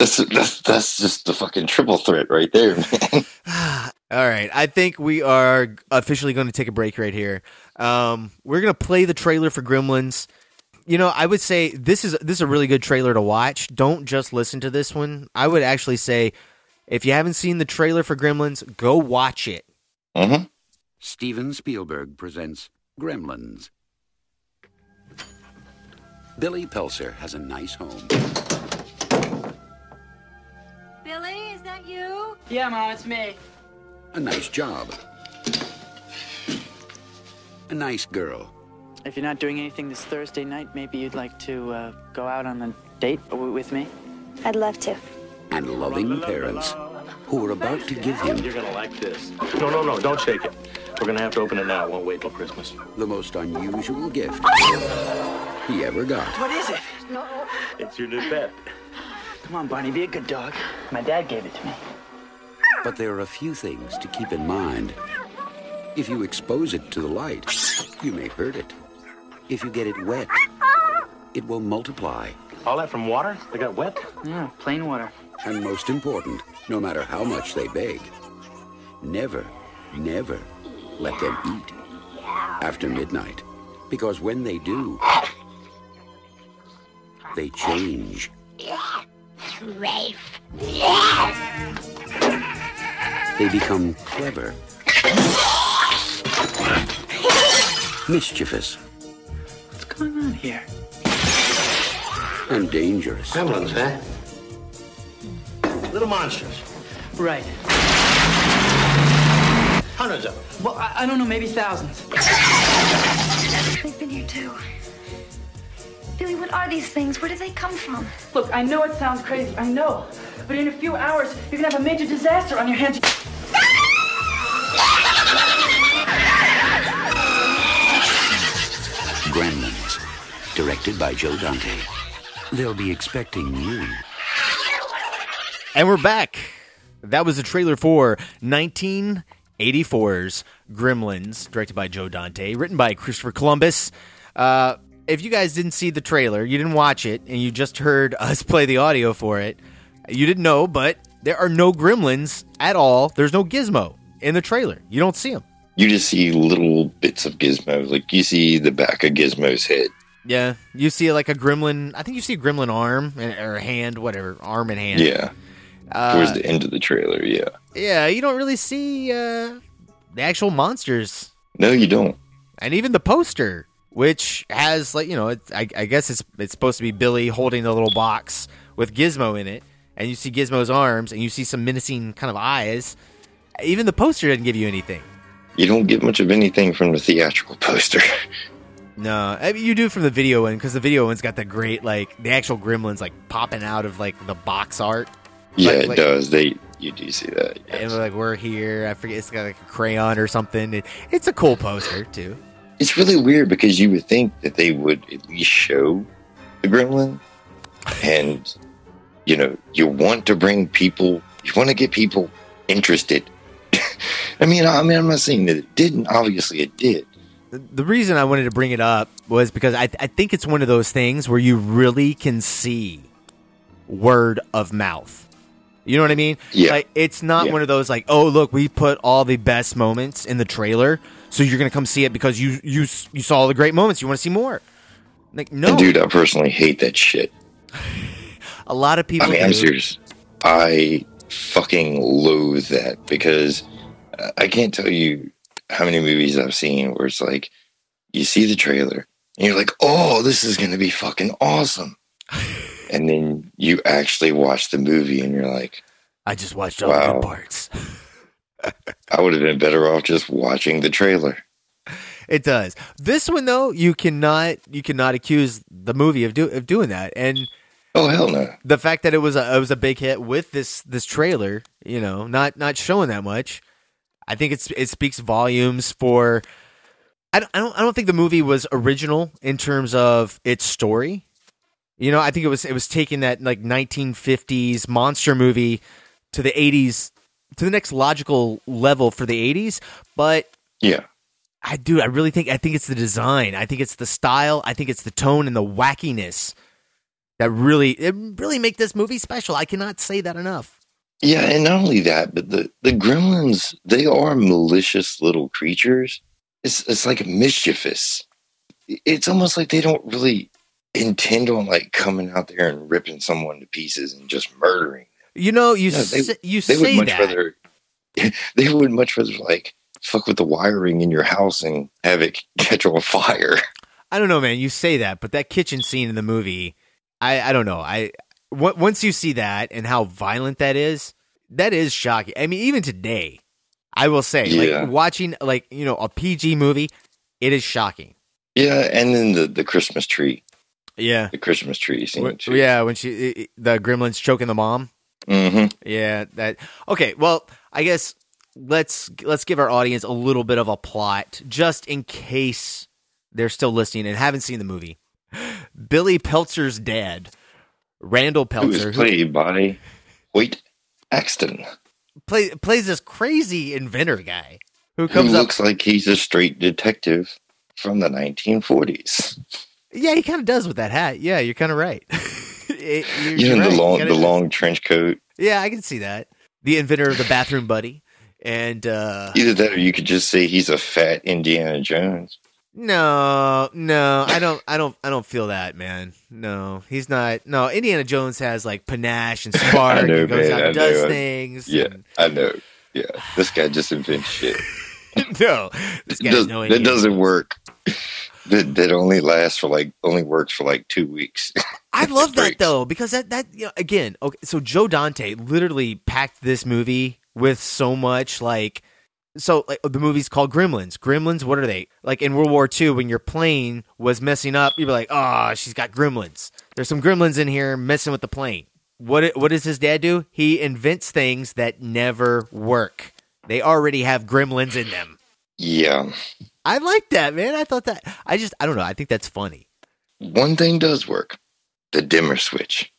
That's that's that's just the fucking triple threat right there, man. All right, I think we are officially going to take a break right here. Um, we're going to play the trailer for Gremlins. You know, I would say this is this is a really good trailer to watch. Don't just listen to this one. I would actually say if you haven't seen the trailer for Gremlins, go watch it. Mm-hmm. Steven Spielberg presents Gremlins. Billy Peltzer has a nice home. Billy, is that you? Yeah, Mom, it's me. A nice job. A nice girl. If you're not doing anything this Thursday night, maybe you'd like to uh, go out on a date with me? I'd love to. And loving parents who are about to give him You're gonna like this. No, no, no, don't shake it. We're gonna have to open it now. It won't wait till Christmas. the most unusual gift he ever got. What is it? No. It's your new pet. Come on, Barney, be a good dog. My dad gave it to me. But there are a few things to keep in mind. If you expose it to the light, you may hurt it. If you get it wet, it will multiply. All that from water? They got wet? Yeah, plain water. And most important, no matter how much they beg, never, never let them eat after midnight. Because when they do, they change. Rafe. They become clever, mischievous, What's going on here? and dangerous. Gremlins, huh? Little monsters. Right. Hundreds of them. Well, I, I don't know, maybe thousands. They've been here too. Billy, what are these things? Where do they come from? Look, I know it sounds crazy, I know. But in a few hours, you're gonna have a major disaster on your hands. Gremlins, directed by Joe Dante. They'll be expecting you. And we're back. That was the trailer for 1984's Gremlins, directed by Joe Dante, written by Christopher Columbus. Uh, if you guys didn't see the trailer, you didn't watch it, and you just heard us play the audio for it, you didn't know, but there are no Gremlins at all. There's no Gizmo in the trailer. You don't see him. You just see little bits of Gizmo, like you see the back of Gizmo's head. Yeah, you see like a gremlin. I think you see a gremlin arm and- or hand, whatever, arm and hand. Yeah, Uh, towards the end of the trailer. Yeah, yeah, you don't really see uh, the actual monsters, no, you don't. and even the poster, which has like you know, it's, I, I guess it's it's supposed to be Billy holding the little box with Gizmo in it, and you see Gizmo's arms, and you see some menacing kind of eyes. Even the poster doesn't give you anything. You don't get much of anything from the theatrical poster. No, I mean, you do from the video one because the video one's got the great like the actual gremlins like popping out of like the box art. yeah, Like- it like- does. They you do see that. and yes. we're like we're here. I forget it's got like a crayon or something. It, it's a cool poster too. It's really weird because you would think that they would at least show the gremlin, and you know you want to bring people, you want to get people interested. I mean, I mean, I'm not saying that it didn't. Obviously, it did. The reason I wanted to bring it up was because I, I think it's one of those things where you really can see word of mouth. You know what I mean? Yeah. Like it's not Yeah. one of those like, oh look, we put all the best moments in the trailer, so you're gonna come see it because you you you saw all the great moments. You want to see more. Like no, And dude, I personally hate that shit. a lot of people. I mean, I'm serious. I fucking loathe that because uh, I can't tell you how many movies I've seen where it's like you see the trailer and you're like, "Oh, this is going to be fucking awesome," and then you actually watch the movie and you're like, I just watched all the Wow. good parts. "I would have been better off just watching the trailer." It does. This one though, you cannot you cannot accuse the movie of do, of doing that. And Oh hell no! the fact that it was a it was a big hit with this this trailer, you know, not not showing that much, I think it's it speaks volumes for. I don't, I don't I don't think the movie was original in terms of its story. You know, I think it was it was taking that like 1950s monster movie to the 80s to the next logical level for the 80s, but Yeah, I do. I really think. I think it's the design. I think it's the style. I think it's the tone and the wackiness that really it really make this movie special. I cannot say that enough. yeah, and not only that, but the the gremlins they are malicious little creatures. It's it's like mischievous. It's almost like they don't really intend on like coming out there and ripping someone to pieces and just murdering. You know, you No, they- say, you They would much that. rather they would much rather like fuck with the wiring in your house and have it catch on fire. I don't know, man. You say that, but that kitchen scene in the movie, I I don't know. I w- once you see that and how violent that is, that is shocking. I mean, even today, I will say, Yeah. like watching like you know a PG movie, it is shocking. Yeah, and then the the Christmas tree, Yeah. the Christmas tree scene too. yeah, when she the gremlins choking the mom. Hmm Yeah, that okay. Well, I guess let's let's give our audience a little bit of a plot, just in case they're still listening and haven't seen the movie. Billy Peltzer's dad, Randall Who Peltzer, who played by Hoyt Axton, play, plays this crazy inventor guy who who comes up. looks like he's a straight detective from the 1940s. Yeah, he kind of does with that hat. Yeah, you're kind of right. It- You know right. the long the does. long trench coat. Yeah, I can see that. The inventor of the bathroom buddy, and uh Either that, or you could just say he's a fat Indiana Jones. No, no, I don't, I don't, I don't feel that, man. No, he's not. No, Indiana Jones has like panache and spark I know, and goes man, out and I does know. things. Yeah, and- I know. Yeah, this guy just invents shit. no, this It does, no. That doesn't work. That that only lasts for like only works for like two weeks. I love that though because that that you know, again. Okay, so Joe Dante literally packed this movie with so much like. So like the movie's called Gremlins. Gremlins, what are they? Like in World War II, when your plane was messing up, you'd be like, "Oh, she's got gremlins. There's some gremlins in here messing with the plane." What what does his dad do? He invents things that never work. They already have gremlins in them. yeah, I like that, man. I thought that. I just I don't know. I think that's funny. one thing does work: the dimmer switch.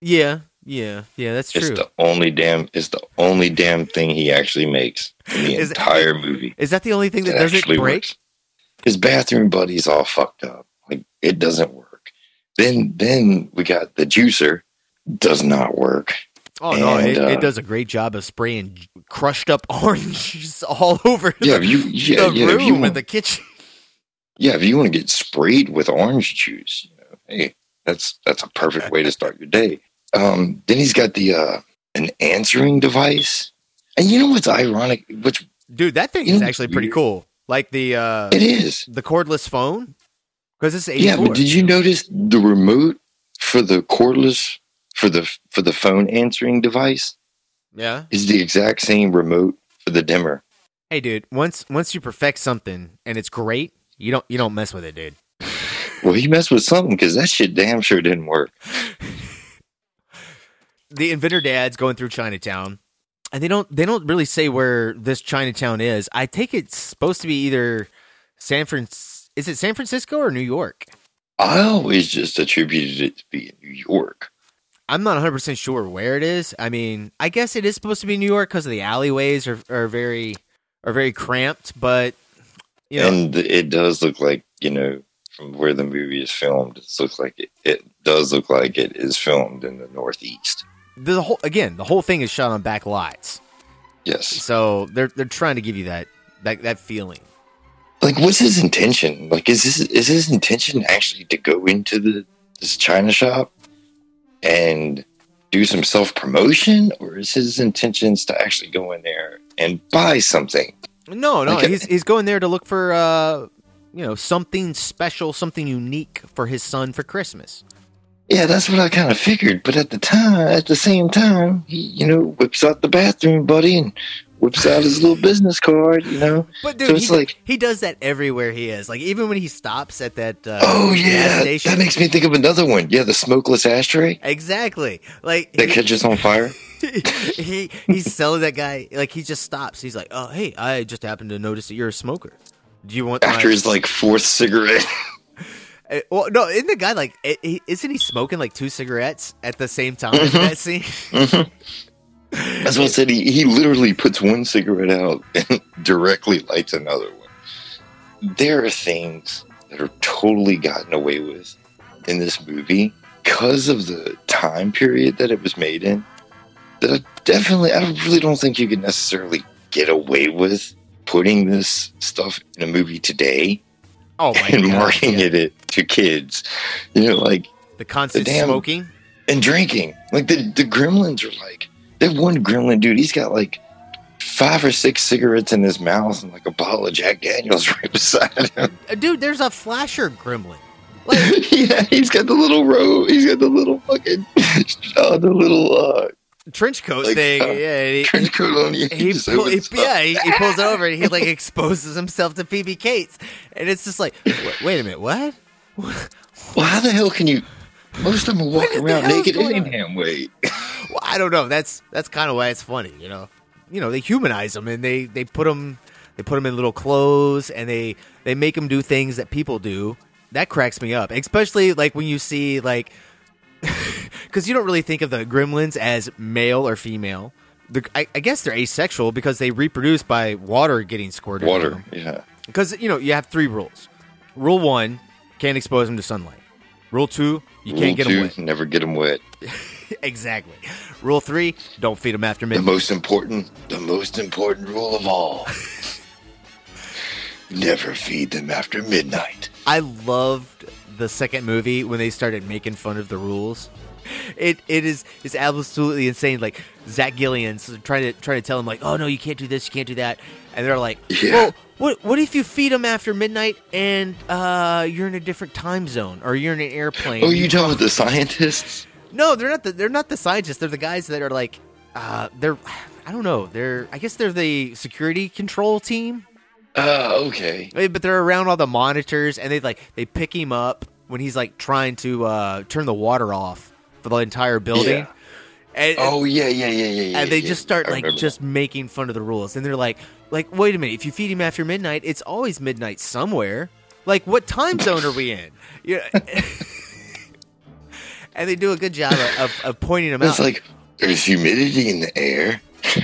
Yeah, yeah, yeah. That's true. It's the only damn. It's the only damn thing he actually makes in the Is- entire movie. Is that the only thing that It doesn't actually break? works. His bathroom buddy's all fucked up. Like it doesn't work. Then then we got the juicer. Does not work. Oh no, it, uh, it does a great job of spraying crushed up oranges all over Yeah, the, you yeah, the yeah, room you in want, the kitchen. yeah, if you want to get sprayed with orange juice, you know, hey, that's that's a perfect way to start your day. Um, then he's got the uh, an answering device, and you know what's ironic? Which Dude, that thing is actually pretty weird. cool. Like the uh it is, the cordless phone because it's 84. yeah. But did you notice the remote for the cordless for the for the phone answering device yeah. is the exact same remote for the dimmer? Hey, dude, once once you perfect something and it's great, you don't you don't mess with it, dude. Well, he messed with something because that shit damn sure didn't work. the inventor dad's going through Chinatown, and they don't they don't really say where this Chinatown is. I take it's supposed to be either San Fran. Is it San Francisco or New York? I always just attributed it to be in New York. I'm not 100 percent sure where it is. I mean, I guess it is supposed to be New York because the alleyways are are very are very cramped, but you know, and it does look like you know from where the movie is filmed, it looks like it, it does look like it is filmed in the Northeast. the whole again, the whole thing is shot on back lots, Yes. so they're they're trying to give you that that that feeling. Like, what's his intention? Like, is this is his intention actually to go into the this China shop and do some self promotion, or is his intentions to actually go in there and buy something? No, no, Like, he's he's going there to look for uh, you know, something special, something unique for his son for Christmas. Yeah, that's what I kind of figured. But at the time, at the same time, he, you know, whips out the bathroom buddy and whips out his little business card, you know. But dude, so it's he, like, he does that everywhere he is. Like even when he stops at that uh, oh yeah, station. that makes me think of another one. Yeah, the smokeless ashtray exactly. Like that he- catches on fire. he he's selling that guy like he just stops. He's like, "Oh, hey, I just happened to notice that you're a smoker. Do you want After my-" his like fourth cigarette. Uh, well, no, isn't the guy like? i- Isn't he smoking like two cigarettes at the same time in that scene? That's what I said. He, he literally puts one cigarette out and directly lights another one. There are things that are totally gotten away with in this movie because of the time period that it was made in. That I definitely, I really don't think you could necessarily get away with putting this stuff in a movie today Oh my and god! marketing it to kids. You know, like The constant The damn- smoking. and drinking. Like the the gremlins are like that one gremlin dude, he's got like five or six cigarettes in his mouth and like a bottle of Jack Daniels right beside him. Uh, Dude, there's a flasher gremlin. yeah, he's got the little robe, he's got the little fucking uh, the little uh trench coat Like, thing. uh, yeah, he, trench coat on he, just pull, he yeah, he, he pulls over and he like exposes himself to Phoebe Cates, and it's just like, wait, wait a minute, what? Well, how the hell can you most of them are walking around naked going any damn way. Well, I don't know. That's that's kind of why it's funny, you know. You know, they humanize them and they they put them they put them in little clothes and they they make them do things that people do. That cracks me up, especially like when you see like because you don't really think of the gremlins as male or female. I, I guess they're asexual because they reproduce by water getting squirted. Water, them. yeah. Because you know you have three rules. Rule one: can't expose them to sunlight. Rule two: you Rule can't get them wet. never get them wet. exactly. Rule three: don't feed them after midnight. The most important, the most important rule of all. Never feed them after midnight. I loved the second movie when they started making fun of the rules. It it is is absolutely insane. Like Zach Galligan's trying to trying to tell him like, oh no, you can't do this, you can't do that, and they're like, Yeah. well, what what if you feed them after midnight and uh, you're in a different time zone or you're in an airplane? Oh, you talking about the scientists? No, they're not. The, they're not the scientists. They're the guys that are like, uh, they're. I don't know. They're. I guess they're the security control team. Oh, okay. Eh, But they're around all the monitors, and they like they pick him up when he's like trying to uh, turn the water off for the entire building. Yeah. And, Oh, yeah, yeah, yeah, yeah, yeah. and they yeah. just start I like just making fun of the rules, and they're like, like, wait a minute, if you feed him after midnight, it's always midnight somewhere. Like, what time zone are we in? Yeah. and they do a good job of, of, of pointing them that. It's out. like there's humidity in the air.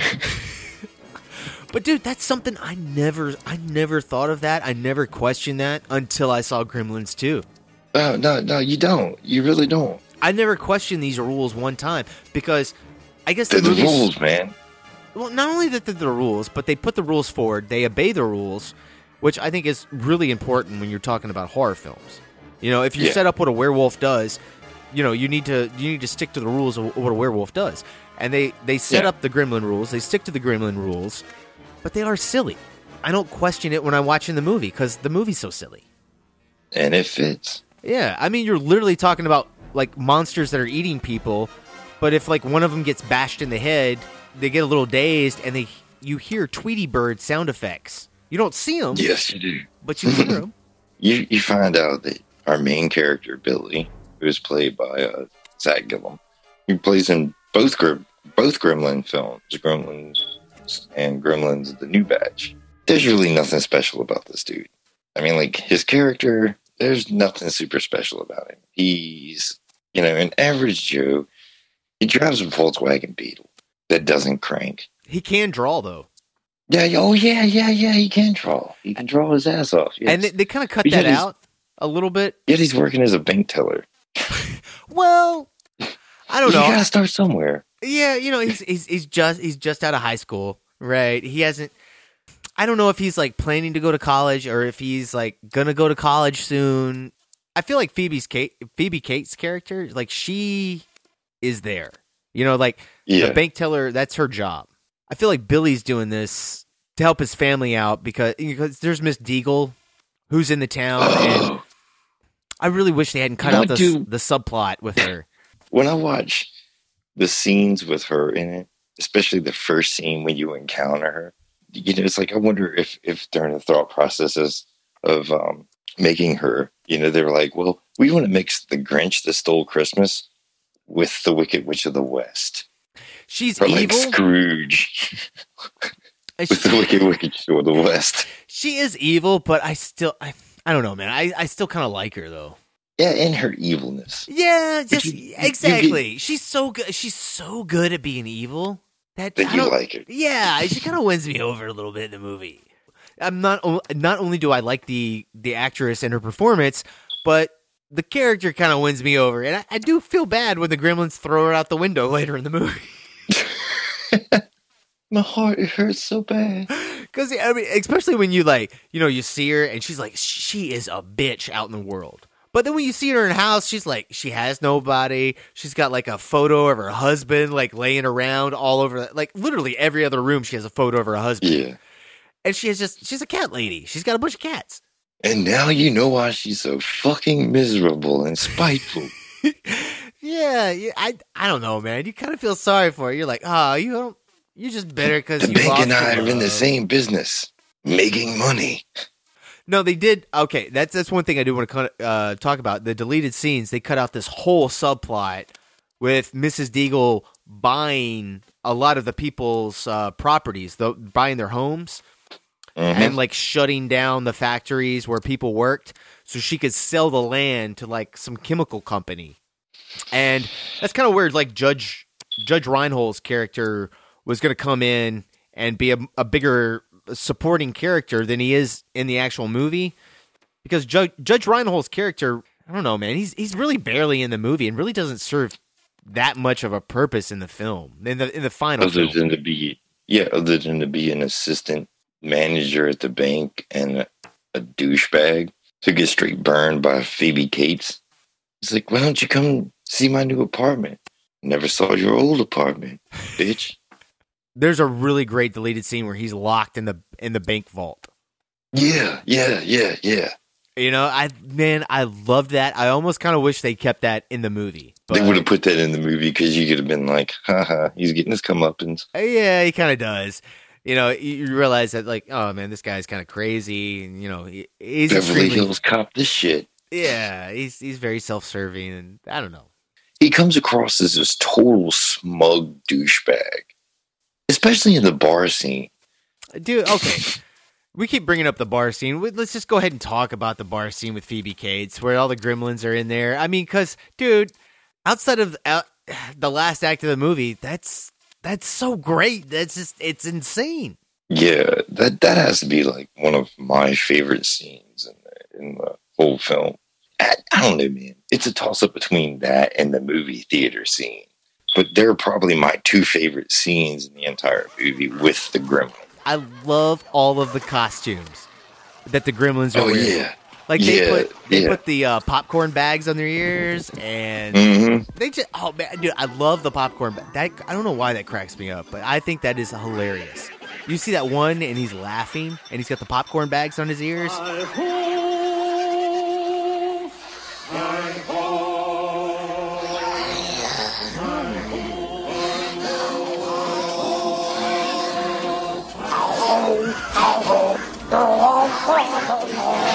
But dude, that's something I never I never thought of that. I never questioned that until I saw Gremlins 2. No, no, no, you don't. You really don't. I never questioned these rules one time because I guess the They're the movies rules, man. Well, not only that they're the rules, but they put the rules forward. They obey the rules, which I think is really important when you're talking about horror films. You know, if you Yeah. set up what a werewolf does, you know, you need to you need to stick to the rules of what a werewolf does. And they they set Yeah. up the gremlin rules. They stick to the gremlin rules, but they are silly. I don't question it when I'm watching the movie because the movie's so silly. And it fits. Yeah, I mean, you're literally talking about like monsters that are eating people, but if like one of them gets bashed in the head, they get a little dazed, and they you hear Tweety Bird sound effects. You don't see them, Yes, you do. but you hear them. You you find out that our main character Billy, who is played by uh, Zach Galligan, he plays in both Grim, both Gremlin films, Gremlins and Gremlins: The New Batch. There's really nothing special about this dude. I mean, like his character, there's nothing super special about him. He's you know an average Joe. He drives a Volkswagen Beetle that doesn't crank. he can draw though. Yeah. Oh, yeah, yeah, yeah. He can draw. He can draw his ass off. Yes. And they, they kind of cut But that out a little bit. Yet he's working as a bank teller. Well, I don't you know. You gotta start somewhere. Yeah, you know, he's he's he's just he's just out of high school, right? He hasn't. I don't know if he's like planning to go to college or if he's like gonna go to college soon. I feel like Phoebe Cates, Phoebe Cates' character, like she is there. You know, like Yeah. the bank teller, that's her job. I feel like Billy's doing this to help his family out because because there's Miss Deagle who's in the town, and I really wish they hadn't cut You know out the the subplot with her. When I watch the scenes with her in it, especially the first scene when you encounter her, you know, it's like I wonder if if during the thought processes of um, making her, you know, they were like, well, we want to mix the Grinch that stole Christmas with the Wicked Witch of the West, She's or like evil. Scrooge And with the Wicked Witch of the West. She is evil, but I still, I, I don't know, man. I, I still kind of like her though. Yeah, in her evilness. Yeah, just you- you- you exactly. She's so good. She's so good at being evil that, That you like her. Yeah, she kind of wins me over a little bit in the movie. I'm not not only do I like the the actress and her performance, but the character kind of wins me over, and I, I do feel bad when the Gremlins throw her out the window later in the movie. My heart it hurts so bad. Because I mean, especially when you like, you know, you see her and she's like, she is a bitch out in the world. But then when you see her in her house, she's like, she has nobody. She's got like a photo of her husband like laying around all over, like literally every other room. She has a photo of her husband, Yeah. And she has just she's a cat lady. She's got a bunch of cats. And now you know why she's so fucking miserable and spiteful. Yeah, I I don't know, man. You kind of feel sorry for her. You're like, oh, you don't. You're just bitter because the you bank and I are in the same business, making money. No, they did. Okay, that's that's one thing I do want to uh, talk about. The deleted scenes. They cut out this whole subplot with Mrs. Deagle buying a lot of the people's uh, properties, the, buying their homes, Mm-hmm. and like shutting down the factories where people worked, so she could sell the land to like some chemical company. And that's kind of weird. Like Judge Judge Reinhold's character was going to come in and be a, a bigger supporting character than he is in the actual movie, because Judge Judge Reinhold's character, I don't know, man, he's he's really barely in the movie and really doesn't serve that much of a purpose in the film in the in the final Other film. than to be, yeah, other than to be an assistant manager at the bank and a, douchebag to get straight burned by Phoebe Cates. It's like, why don't you come see my new apartment? Never saw your old apartment, bitch. There's a really great deleted scene where he's locked in the in the bank vault. Yeah, yeah, yeah, yeah. You know, I man, I loved that. I almost kind of wish they kept that in the movie. they would have put that in the movie because you could have been like, haha, he's getting his comeuppance. yeah, he kind of does. You know, you realize that like, oh man, this guy's kind of crazy, and you know, he, he's Beverly Hills cop this shit. yeah, he's he's very self-serving, and I don't know. he comes across as this total smug douchebag, especially in the bar scene. Dude, okay. We keep bringing up the bar scene. Let's just go ahead and talk about the bar scene with Phoebe Cates, where all the gremlins are in there. I mean, because, dude, outside of uh, the last act of the movie, that's that's so great. That's just it's insane. Yeah, that that has to be like one of my favorite scenes in the, in the whole film. I, I don't know, man. It's a toss up between that and the movie theater scene, but they're probably my two favorite scenes in the entire movie with the gremlin. I love all of the costumes that the gremlins are Oh wearing. yeah, Like they Yeah, put they yeah. put the uh, popcorn bags on their ears, and Mhm. they just oh man, dude, I love the popcorn. ba- That I don't know why that cracks me up, but I think that is hilarious. You see that one, and he's laughing, and he's got the popcorn bags on his ears. I think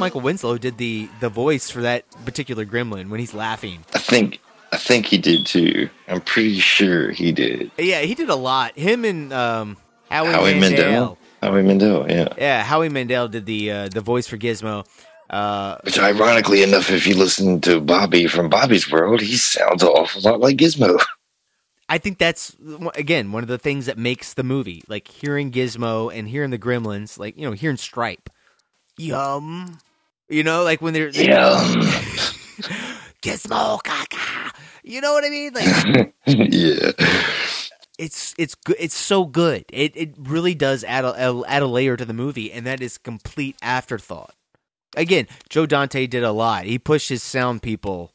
Michael Winslow did the the voice for that particular gremlin when he's laughing. I think I think he did too. I'm pretty sure he did. Yeah, he did a lot. Him and um, Howie, Howie Mandel. Mandel. Howie Mandel, yeah. Yeah, Howie Mandel did the uh, the voice for Gizmo. Uh, Which, ironically enough, if you listen to Bobby from Bobby's World, he sounds an awful lot like Gizmo. I think that's again one of the things that makes the movie. Like hearing Gizmo and hearing the Gremlins, like you know, hearing Stripe. Yum. You know, like when they're Yum. Gizmo caca. You know what I mean? Like yeah. it's it's good. It's so good. It it really does add a, add a layer to the movie, and that is complete afterthought. Again, Joe Dante did a lot. He pushed his sound people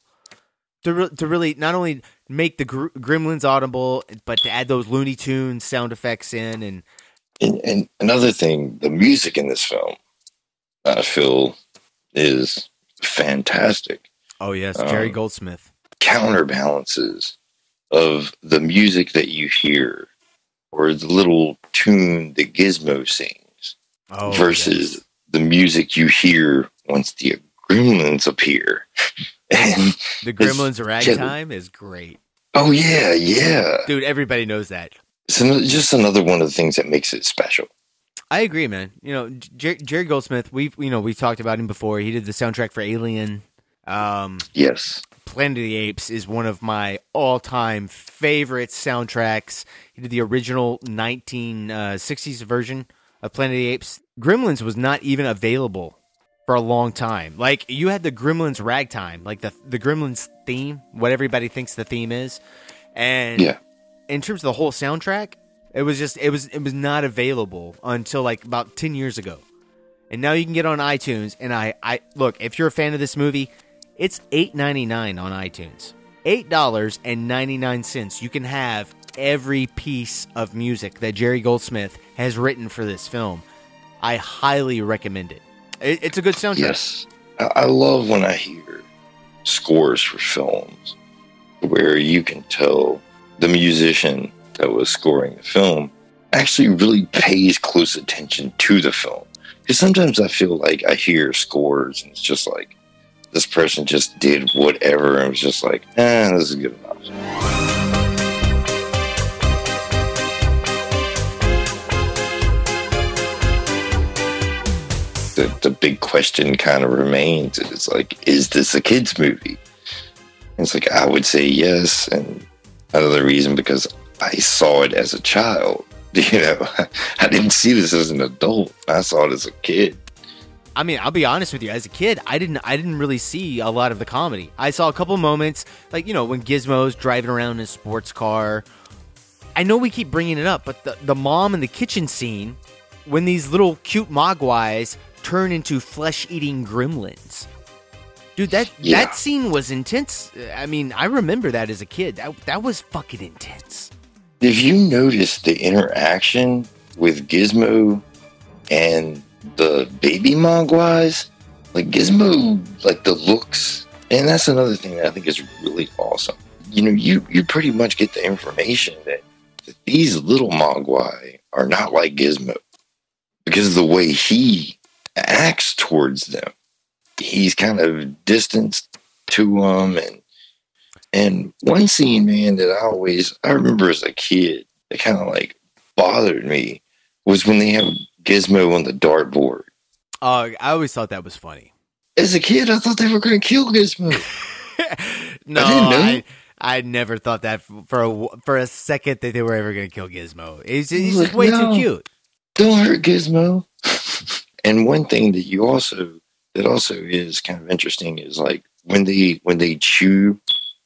to re- to really not only make the gr- Gremlins audible, but to add those Looney Tunes sound effects in, and And, and another thing, the music in this film, I feel, is fantastic. oh yes, Jerry Um, Goldsmith. Counterbalances of the music that you hear, or the little tune that Gizmo sings, Oh, versus yes. the music you hear once the gremlins appear. And the Gremlins ragtime is great, Oh yeah, yeah. dude. Everybody knows that. It's an- just another one of the things that makes it special. I agree, man. You know, Jer- Jerry Goldsmith. We've you know we've talked about him before. He did the soundtrack for Alien. Um, Yes. Planet of the Apes is one of my all-time favorite soundtracks. He did the original 1960s version of Planet of the Apes. Gremlins was not even available for a long time. Like you had the Gremlins ragtime, like the the Gremlins theme, what everybody thinks the theme is, and Yeah. in terms of the whole soundtrack, it was just it was it was not available until like about ten years ago, and now you can get on iTunes. And I I look if you're a fan of this movie, it's eight ninety nine on iTunes, eight dollars and ninety nine cents. You can have every piece of music that Jerry Goldsmith has written for this film. I highly recommend it. it it's a good soundtrack. Yes. I love when I hear scores for films where you can tell the musician that was scoring the film actually really pays close attention to the film. Because sometimes I feel like I hear scores and it's just like this person just did whatever and was just like, eh, this is good enough. the, the big question kind of remains is like, is this a kid's movie? It's like, I would say yes. And another reason because I saw it as a child. You know, I didn't see this as an adult. I saw it as a kid. I mean, I'll be honest with you. As a kid, I didn't I didn't really see a lot of the comedy. I saw a couple moments, like you know, when Gizmo's driving around in a sports car. I know we keep bringing it up, but the the mom in the kitchen scene, when these little cute mogwais turn into flesh eating gremlins, dude, that Yeah. that scene was intense. I mean, I remember that as a kid. That that was fucking intense. If you notice the interaction with Gizmo and the baby Mogwais, like Gizmo, like the looks, and that's another thing that I think is really awesome. You know, you you pretty much get the information that, that these little Mogwai are not like Gizmo because of the way he acts towards them. He's kind of distanced to them, and and one scene, man, that I always I remember as a kid that kind of like bothered me was when they have Gizmo on the dartboard. Uh, I always thought that was funny. As a kid, I thought they were going to kill Gizmo. No, know. I, I never thought that for a, for a second that they were ever going to kill Gizmo. He's, he's Like, just way no. too cute. Don't hurt Gizmo. and one thing that you also that also is kind of interesting is like when they when they chew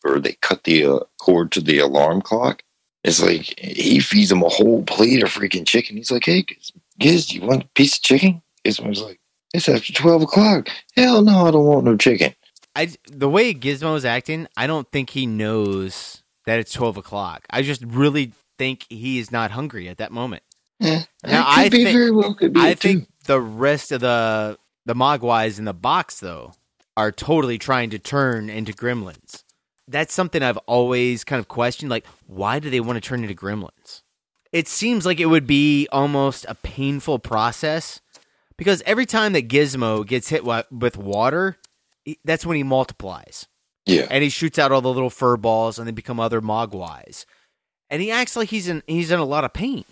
or they cut the uh, cord to the alarm clock. It's like he feeds him a whole plate of freaking chicken. He's like, "Hey, Giz, Giz do you want a piece of chicken?" Gizmo's like, "It's after twelve o'clock. Hell no, I don't want no chicken." I the way Gizmo Gizmo's acting, I don't think he knows that it's twelve o'clock. I just really think he is not hungry at that moment. Yeah, Now, could I be think- very well could be I think the rest of the the Mogwais in the box though are totally trying to turn into gremlins. That's something I've always kind of questioned. Like, why do they want to turn into gremlins? It seems like it would be almost a painful process because every time that Gizmo gets hit with water, that's when he multiplies Yeah, and he shoots out all the little fur balls and they become other Mogwais. And he acts like he's in he's in a lot of pain.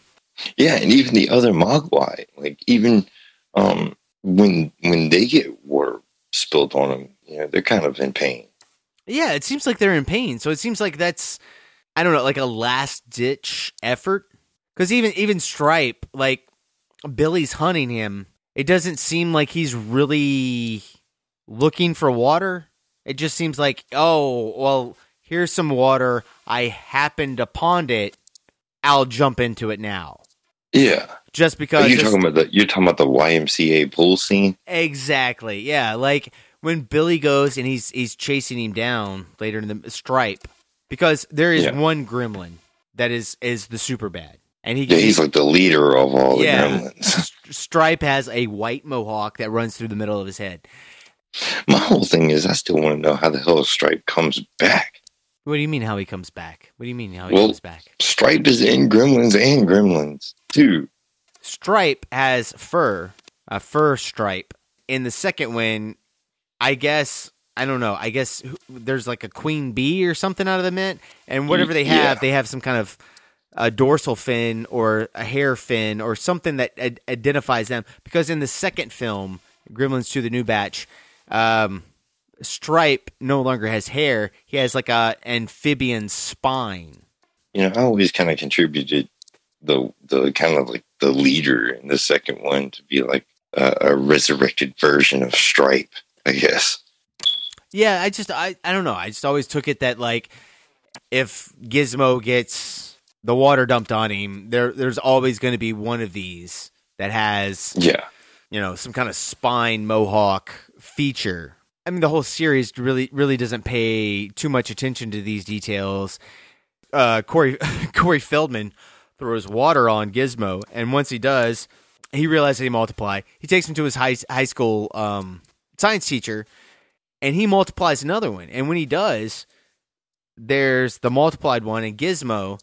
Yeah, and even the other Mogwai, like even um, when when they get water spilled on them. You know, they're kind of in pain. Yeah, it seems like they're in pain. So it seems like that's I don't know, like a last ditch effort. Because even even Stripe, like Billy's hunting him, it doesn't seem like he's really looking for water. It just seems like, oh, well, here's some water. I happened upon it. I'll jump into it now. Yeah. Just because Are you this- talking about the you're talking about the YMCA pool scene? Exactly. Yeah, like when Billy goes and he's he's chasing him down later in the stripe because there is Yeah. one gremlin that is is the super bad. And he Yeah, he's like the leader of all the Yeah. gremlins. Stripe has a white mohawk that runs through the middle of his head. My whole thing is I still want to know how the hell Stripe comes back. What do you mean how he comes back? What do you mean how he Well, comes back? Stripe is in Gremlins and Gremlins too. Stripe has fur, a fur stripe. In the second one, I guess I don't know. I guess there's like a queen bee or something out of the mint, and whatever they have, Yeah. they have some kind of a dorsal fin or a hair fin or something that ad- identifies them. Because in the second film, Gremlins 2: The New Batch, um, Stripe no longer has hair; he has like a amphibian spine. You know, I always kind of contributed the the kind of like the leader in the second one to be like a, a resurrected version of Stripe, I guess. Yeah, I just I I don't know. I just always took it that like if Gizmo gets the water dumped on him, there there's always going to be one of these that has Yeah. you know some kind of spine mohawk feature. I mean, the whole series really really doesn't pay too much attention to these details. Uh, Corey Corey Feldman throws water on Gizmo, and once he does, he realizes he multiply. He takes him to his high high school um, science teacher, and he multiplies another one. And when he does, there's the multiplied one and Gizmo,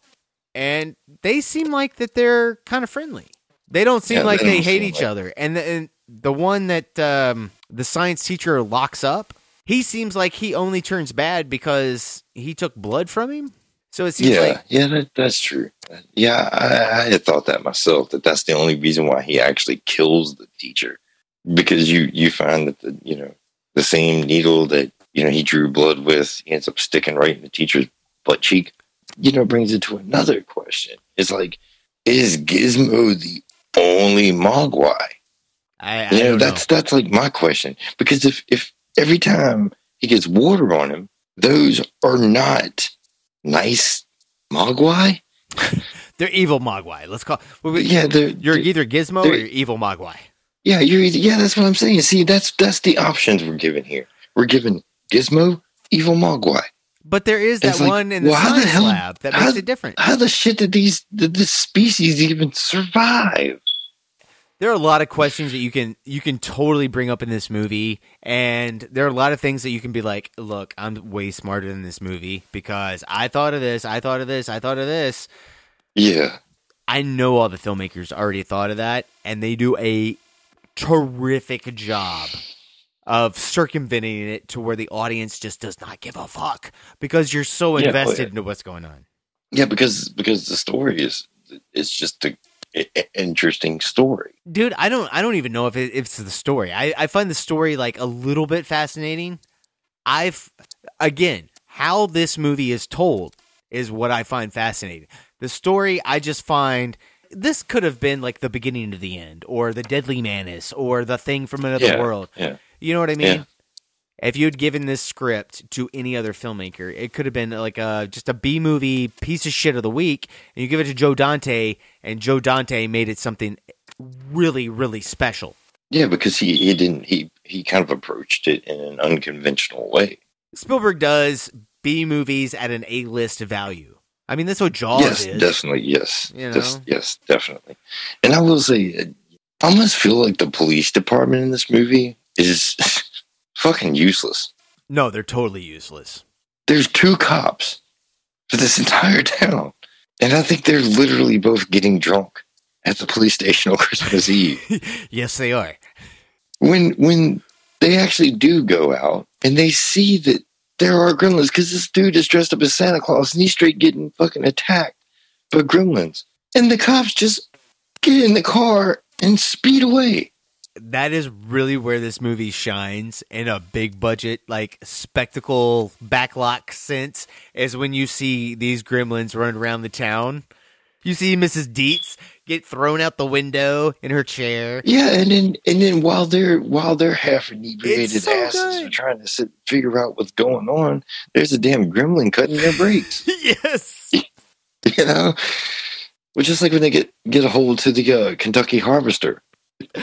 and they seem like that they're kind of friendly. They don't seem Yeah, like they they, hate each like- other. And the, and the one that um, the science teacher locks up, he seems like he only turns bad because he took blood from him. So it seems Yeah, like yeah, that, that's true. Yeah, I, I had thought that myself. That that's the only reason why he actually kills the teacher, because you you find that the you know the same needle that you know he drew blood with, he ends up sticking right in the teacher's butt cheek. You know, brings it to another question. It's like, is Gizmo the only Mogwai? I, I You know, that's that's like my question. Because if if every time he gets water on him, those are not nice Mogwai. they're evil Mogwai. Let's call. well, Yeah, they're, you're either Gizmo or you're evil Mogwai. Yeah, you're either, yeah. That's what I'm saying. See, that's that's the options we're given here. We're given Gizmo, evil Mogwai. But there is that like, one in the well, how the science hell- lab that how- makes it different. How the shit did these did this species even survive? there are a lot of questions that you can you can totally bring up in this movie and there are a lot of things that you can be like look i'm way smarter than this movie because i thought of this i thought of this i thought of this Yeah, i know all the filmmakers already thought of that and they do a terrific job of circumventing it to where the audience just does not give a fuck because you're so Yeah, oh, invested but- into what's going on yeah. Because because the story is it's just a, a- a- interesting story. dude i don't i don't even know if, it, if it's the story I, I find the story like a little bit fascinating i've again how this movie is told is what i find fascinating the story i just find this could have been like the beginning to the end or the Deadly Mantis or the thing from another Yeah, world yeah. you know what i mean Yeah. if you had given this script to any other filmmaker, it could have been like a just a B movie piece of shit of the week, and you give it to Joe Dante, and Joe Dante made it something really, really special. Yeah, because he, he didn't he he kind of approached it in an unconventional way. Spielberg does B movies at an A list value. I mean, that's what Jaws yes, is. definitely. Yes, You Yes, know? yes, definitely. And I will say, uh, I almost feel like the police department in this movie is fucking useless. No, they're totally useless. There's two cops for this entire town, and I think they're literally both getting drunk at the police station on Christmas Eve. yes, they are. when when they actually do go out and they see that there are gremlins because this dude is dressed up as Santa Claus and he's straight getting fucking attacked by gremlins, and the cops just get in the car and speed away. that is really where this movie shines in a big budget, like spectacle backlot sense, is when you see these gremlins run around the town. You see Mrs. Dietz get thrown out the window in her chair. Yeah, and then and then while they're while they're half inebriated so asses good. are trying to sit, figure out what's going on, there's a damn gremlin cutting their brakes. yes. you know, which is like when they get get a hold to the uh, Kentucky Harvester.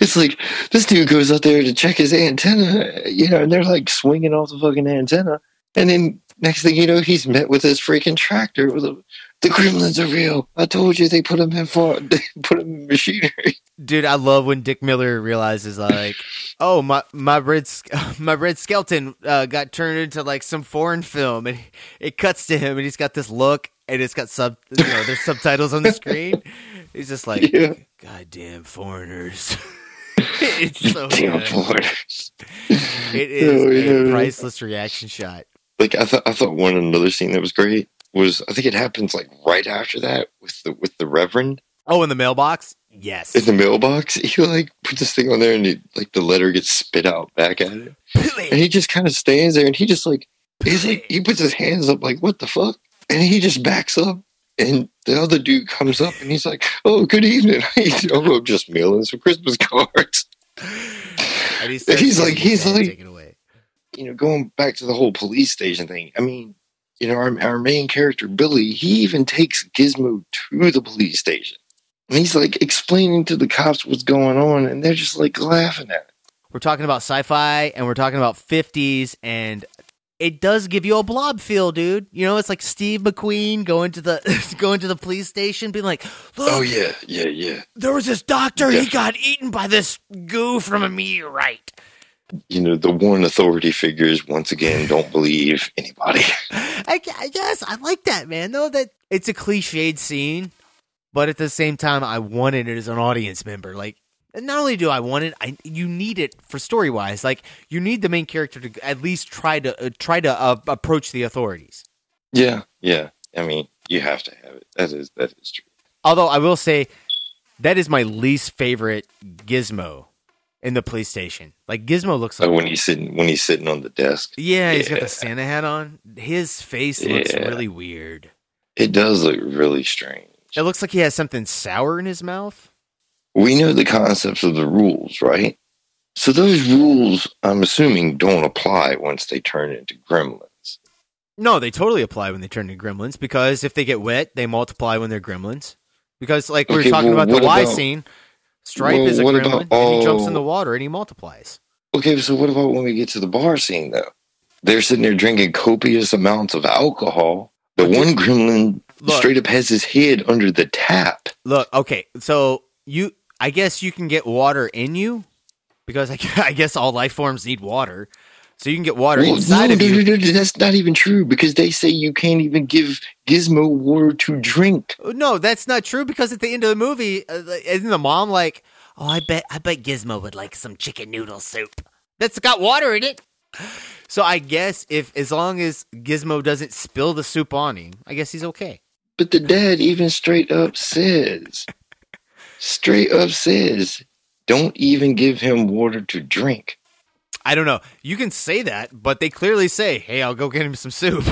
It's like this dude goes out there to check his antenna, you know, and they're like swinging off the fucking antenna, and then next thing you know, he's met with his freaking tractor with a. The gremlins are real. I told you they put them in for they put them in machinery. Dude, I love when Dick Miller realizes like, oh my my red my Red Skelton uh, got turned into like some foreign film, and it cuts to him, and he's got this look, and it's got sub you know there's subtitles on the screen. He's just like, Yeah. goddamn foreigners. it's so Damn good. foreigners. It is Oh, a priceless reaction shot. like I thought I thought one another scene that was great was I think it happens like right after that with the with the Reverend Oh, in the mailbox. Yes. in the mailbox. He like puts this thing on there and he, like the letter gets spit out back at him, and he just kind of stands there and he just like he's like he puts his hands up like what the fuck, and he just backs up. And the other dude comes up and he's like, "Oh, good evening. oh, I'm just mailing some Christmas cards." And he's, And he's like, he's like, you know, going back to the whole police station thing, I mean, you know, our, our main character, Billy, he even takes Gizmo to the police station. And he's like explaining to the cops what's going on, and they're just like laughing at it. We're talking about sci-fi and we're talking about 50s and it does give you a blob feel, dude. You know, it's like Steve McQueen going to the going to the police station being like, oh, "Look, Oh, yeah, yeah, yeah. there was this doctor, he got eaten by this goo from a meteorite." You know, the one authority figures, once again, don't believe anybody. I, I guess I like that, man. Though that it's a cliched scene, but at the same time, I wanted it as an audience member. Like, not only do I want it, I you need it for story wise. Like, you need the main character to at least try to uh, try to uh, approach the authorities. yeah, yeah. I mean, you have to have it. That is that is true. Although I will say that is my least favorite Gizmo in the police station. Like Gizmo looks like Like when he's sitting when he's sitting on the desk. yeah, he's got the Santa hat on. His face looks Yeah. really weird. It does look really strange. It looks like he has something sour in his mouth. we know the concepts of the rules, right? So those rules, I'm assuming, don't apply once they turn into gremlins. No, they totally apply when they turn into gremlins because if they get wet, they multiply when they're gremlins. Because like we were talking well, about the Y about- scene, Stripe well, is a what gremlin about and he jumps in the water and he multiplies. Okay, so what about when we get to the bar scene, though? They're sitting there drinking copious amounts of alcohol. The Look, one gremlin look. straight up has his head under the tap. Look, okay, so you, I guess you can get water in you because I, I guess all life forms need water, so you can get water Well, inside no, of no, you. no, no, that's not even true because they say you can't even give Gizmo water to drink. No, that's not true because at the end of the movie, uh, isn't the mom like, "Oh, I bet, I bet Gizmo would like some chicken noodle soup that's got water in it." So I guess if as long as Gizmo doesn't spill the soup on him, I guess he's okay. But the dad even straight up says, straight up says, don't even give him water to drink. I don't know. You can say that, but they clearly say, "Hey, I'll go get him some soup."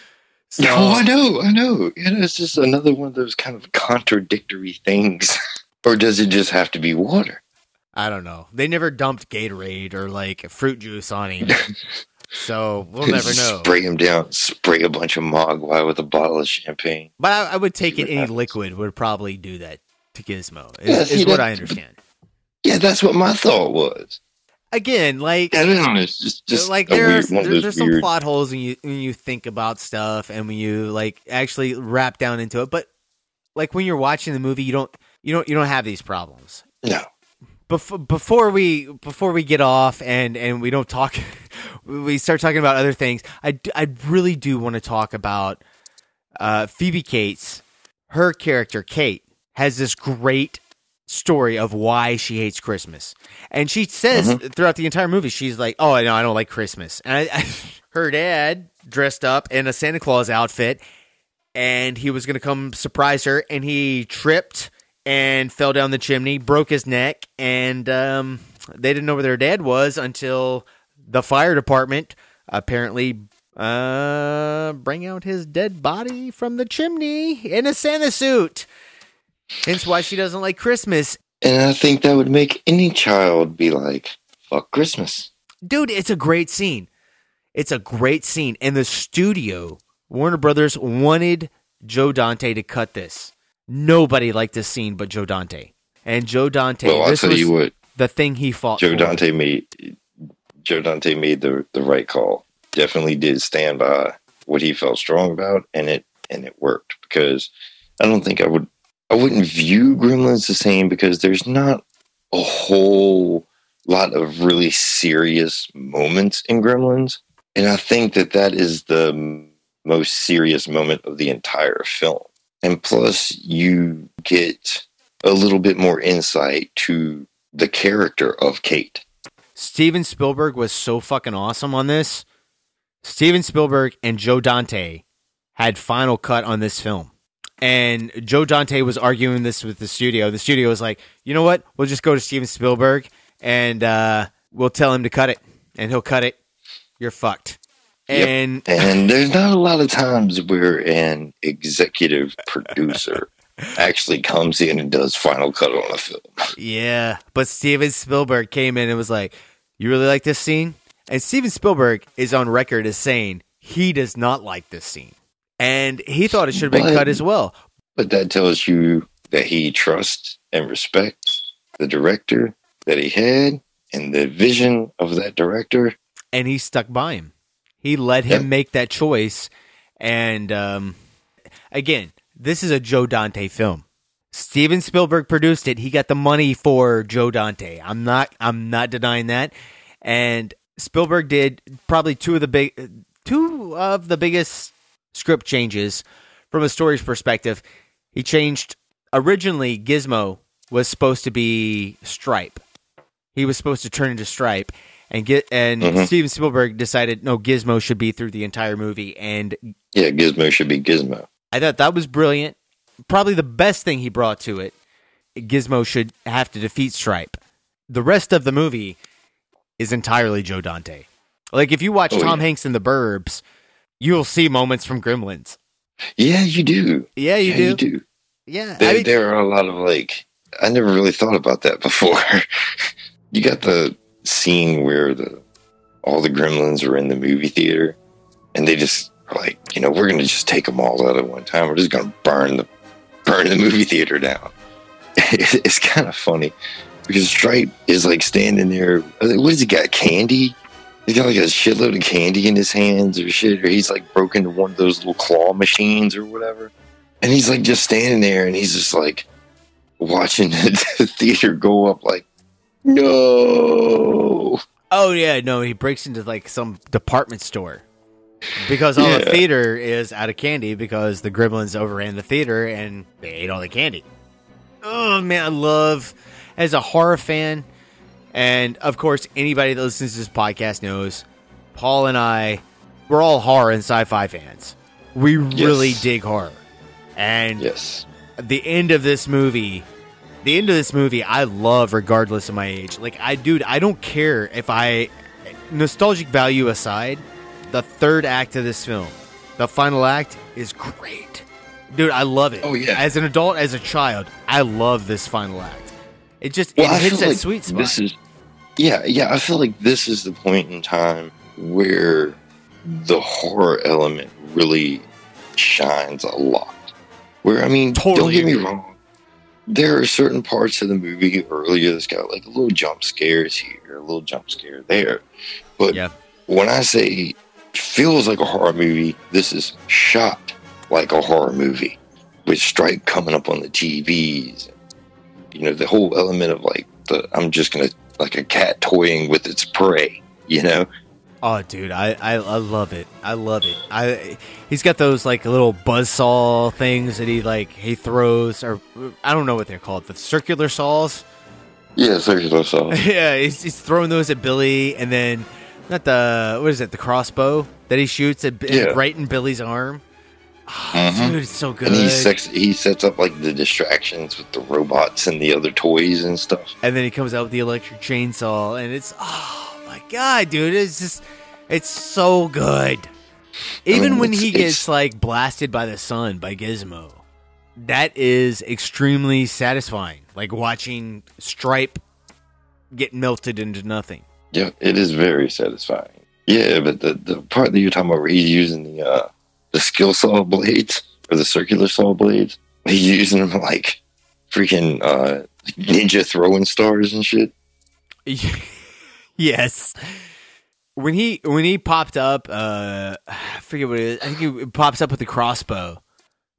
so No, I know, I know. You know, it's just another one of those kind of contradictory things. or does it just have to be water? I don't know. They never dumped Gatorade or like fruit juice on him, so we'll never know. Spray him down, spray a bunch of Mogwai with a bottle of champagne. But I, I would take it any liquid would probably do that to Gizmo. Is, Yeah, is what I understand. Yeah, that's what my thought was. Again, like I don't know. It's just, just like a weird, there's there- there's some weird. plot holes when you when you think about stuff and when you like actually wrap down into it. But like when you're watching the movie, you don't you don't you don't have these problems. No. Before before we before we get off and and we don't talk, we start talking about other things. I d- I really do want to talk about uh, Phoebe Cates. Her character Kate has this great story of why she hates Christmas, and she says throughout the entire movie, she's like, "Oh, no, I don't like Christmas." And I, I, her dad dressed up in a Santa Claus outfit, and he was going to come surprise her, and he tripped and fell down the chimney, broke his neck, and um, they didn't know where their dad was until the fire department apparently uh, bring out his dead body from the chimney in a Santa suit. Hence why she doesn't like Christmas. And I think that would make any child be like, fuck Christmas. Dude, it's a great scene. It's a great scene. And the studio, Warner Brothers, wanted Joe Dante to cut this. Nobody liked this scene but Joe Dante. And Joe Dante, well, I'll this tell was you what, the thing he fought Joe for. Dante made Joe Dante made the the right call. Definitely did stand by what he felt strong about, and it and it worked because I don't think I would I wouldn't view Gremlins the same because there's not a whole lot of really serious moments in Gremlins, and I think that that is the most serious moment of the entire film. And plus, you get a little bit more insight to the character of Kate. Steven Spielberg was so fucking awesome on this. Steven Spielberg and Joe Dante had final cut on this film. And Joe Dante was arguing this with the studio. The studio was like, you know what? We'll just go to Steven Spielberg and uh, we'll tell him to cut it. And he'll cut it. You're fucked. Yep. And and there's not a lot of times where an executive producer actually comes in and does final cut on a film. Yeah, but Steven Spielberg came in and was like, "You really like this scene?" And Steven Spielberg is on record as saying he does not like this scene, and he thought it should have been But- cut as well. But that tells you that he trusts and respects the director that he had and the vision of that director. And he stuck by him. He let him make that choice. And um, again, this is a Joe Dante film. Steven Spielberg produced it. He got the money for Joe Dante. I'm not. I'm not denying that. And Spielberg did probably two of the big, two of the biggest script changes from a story's perspective. He changed originally. Gizmo was supposed to be Stripe. He was supposed to turn into Stripe, and get and Mhm. Steven Spielberg decided no, Gizmo should be through the entire movie, and Yeah, Gizmo should be Gizmo. I thought that was brilliant. Probably the best thing he brought to it. Gizmo should have to defeat Stripe. The rest of the movie is entirely Joe Dante. Like if you watch Oh, Tom yeah. Hanks in The Burbs, you'll see moments from Gremlins. Yeah, you do. Yeah, you yeah, do. You do. Yeah, There, I mean, there are a lot of like I never really thought about that before. you got the scene where the all the gremlins are in the movie theater and they just are like, you know, we're gonna just take them all out at one time. We're just gonna burn the burn the movie theater down. it's kind of funny because Stripe is like standing there. What has he got? Candy? He's got like a shitload of candy in his hands or shit, or he's like broken into one of those little claw machines or whatever. And he's like just standing there and he's just like watching the theater go up like, mm-hmm. no. oh yeah, no, he breaks into like some department store because all the theater is out of candy because the Gremlins overran the theater and they ate all the candy. Oh man, I love as a horror fan, and of course anybody that listens to this podcast knows Paul and I we're all horror and sci-fi fans. We really dig horror, and Yes. the end of this movie the end of this movie i love regardless of my age. Like i dude i don't care if i nostalgic value aside the third act of this film the final act is great. Dude i love it. Oh, yeah. as an adult as a child i love this final act. It just Well, it hits that like sweet spot. This is, yeah, yeah. I feel like this is the point in time where the horror element really shines a lot. Where I mean, don't get me wrong. There are certain parts of the movie earlier that's got like a little jump scares here, a little jump scare there. But Yeah. when I say feels like a horror movie, this is shot like a horror movie with Stripe coming up on the TVs. You know, the whole element of like the I'm just gonna like a cat toying with its prey. You know, Oh, dude, I, I I love it. I love it. I he's got those like little buzzsaw things that he like he throws, or I don't know what they're called, the circular saws. yeah, circular saw. yeah, he's, he's throwing those at Billy, and then not the what is it, the crossbow that he shoots at Yeah. right in Billy's arm. Mhm. Dude, it's so good. And he sets he sets up like the distractions with the robots and the other toys and stuff. and then he comes out with the electric chainsaw, and it's oh my god, dude! It's just it's so good. Even mean, when he gets like blasted by the sun by Gizmo, that is extremely satisfying. Like watching Stripe get melted into nothing. Yeah, it is very satisfying. Yeah, but the, the part that you're talking about where he's using the uh, the skill saw blades or the circular saw blades, he's using them like freaking uh, ninja throwing stars and shit. yes. When he when he popped up, uh, I forget what it is. I think it pops up with the crossbow.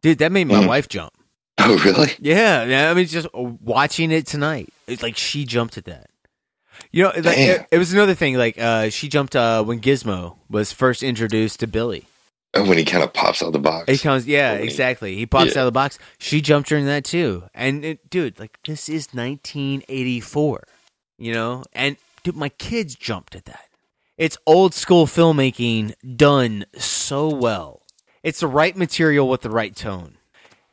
Dude, that made my Mhm. wife jump. Oh, really? Yeah, yeah, I mean, just watching it tonight, it's like she jumped at that. You know, like, it, it was another thing. Like uh, she jumped uh, when Gizmo was first introduced to Billy. Oh, when he kind of pops out the box. He comes, yeah, When exactly. He pops Yeah. out of the box. She jumped during that too. And it, dude, like this is 1984, you know. And dude, my kids jumped at that. It's old school filmmaking done so well. It's the right material with the right tone.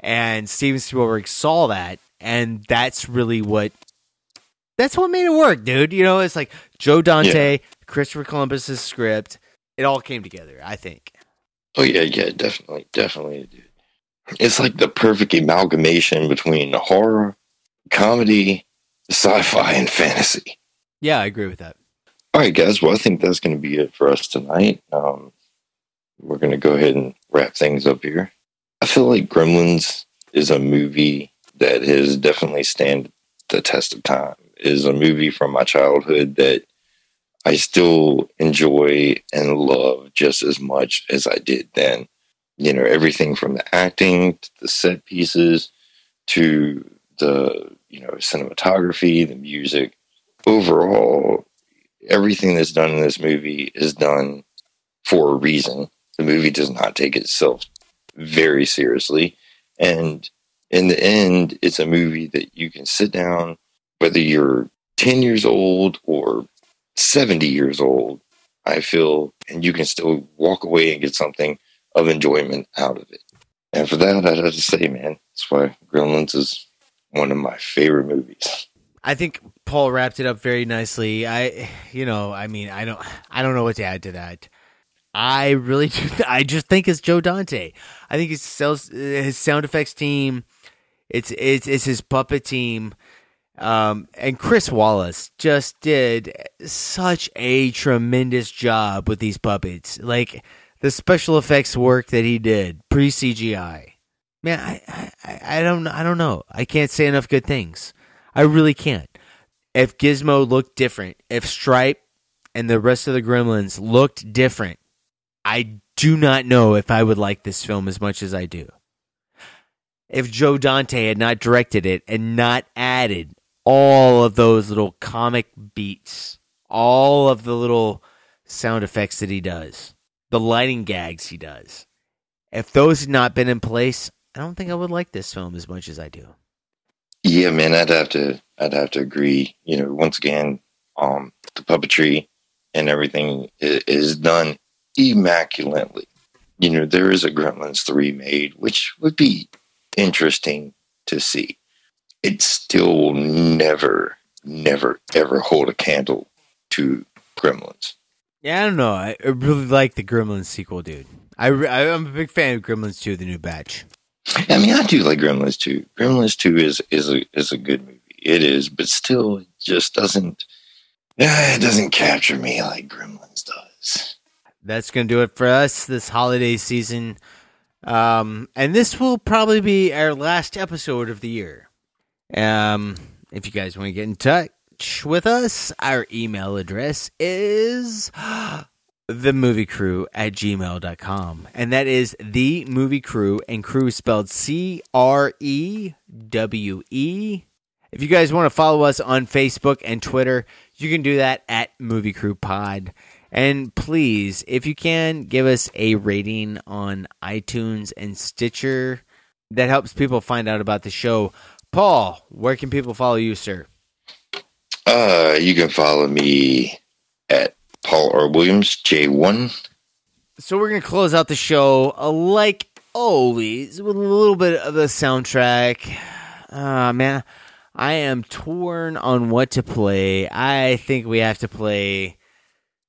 And Steven Spielberg saw that, and that's really what that's what made it work, dude. You know, it's like Joe Dante, Christopher Columbus's script. It all came together, I think. Oh yeah, yeah, definitely, definitely, dude. It's like the perfect amalgamation between horror, comedy, sci-fi, and fantasy. Yeah, I agree with that. All right, guys. Well, I think that's going to be it for us tonight. Um, we're going to go ahead and wrap things up here. I feel like Gremlins is a movie that has definitely stand the test of time. It is a movie from my childhood that I still enjoy and love just as much as I did then. You know, everything from the acting to the set pieces to the you know cinematography, the music. Overall, everything that's done in this movie is done for a reason. The movie does not take itself very seriously. And in the end, it's a movie that you can sit down, whether you're 10 years old or 70 years old, I feel, and you can still walk away and get something of enjoyment out of it. And for that, I'd have to say, man, that's why Gremlins is one of my favorite movies. I think Paul wrapped it up very nicely. I, you know, I mean, I don't, I don't know what to add to that. I really, do, I just think it's Joe Dante. I think his sales, his sound effects team, it's it's it's his puppet team, um, and Chris Walas just did such a tremendous job with these puppets. Like the special effects work that he did pre CGI. Man, I, I I don't I don't know. I can't say enough good things. I really can't. If Gizmo looked different, if Stripe and the rest of the Gremlins looked different, I do not know if I would like this film as much as I do. If Joe Dante had not directed it and not added all of those little comic beats, all of the little sound effects that he does, the lighting gags he does, if those had not been in place, I don't think I would like this film as much as I do. Yeah, man, I'd have to I'd have to agree. You know, once again, um, the puppetry and everything is, is done immaculately. You know, there is a Gremlins three made, which would be interesting to see. It still will never, never, ever hold a candle to Gremlins. Yeah, I don't know. I really like the Gremlins sequel, dude. I, I am a big fan of Gremlins 2, the new batch. I mean, I do like Gremlins two. Gremlins two is is a is a good movie. It is, but still, it just doesn't. Yeah, it doesn't capture me like Gremlins does. That's going to do it for us this holiday season. Um, and this will probably be our last episode of the year. Um, if you guys want to get in touch with us, our email address is the movie crew at gmail.com. And that is the movie crew and crew spelled C R E W E. If you guys want to follow us on Facebook and Twitter, you can do that at Movie Crew Pod. And please, if you can, give us a rating on iTunes and Stitcher. That helps people find out about the show. Paul, where can people follow you, sir? Uh, you can follow me at Paul R. Williams J one. So we're going to close out the show uh, like always with a little bit of the soundtrack. Uh, man, I am torn on what to play. I think we have to play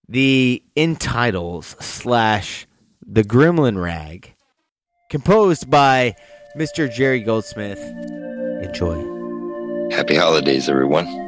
the End Titles slash the Gremlin Rag, composed by Mr. Jerry Goldsmith. Enjoy. Happy holidays, everyone.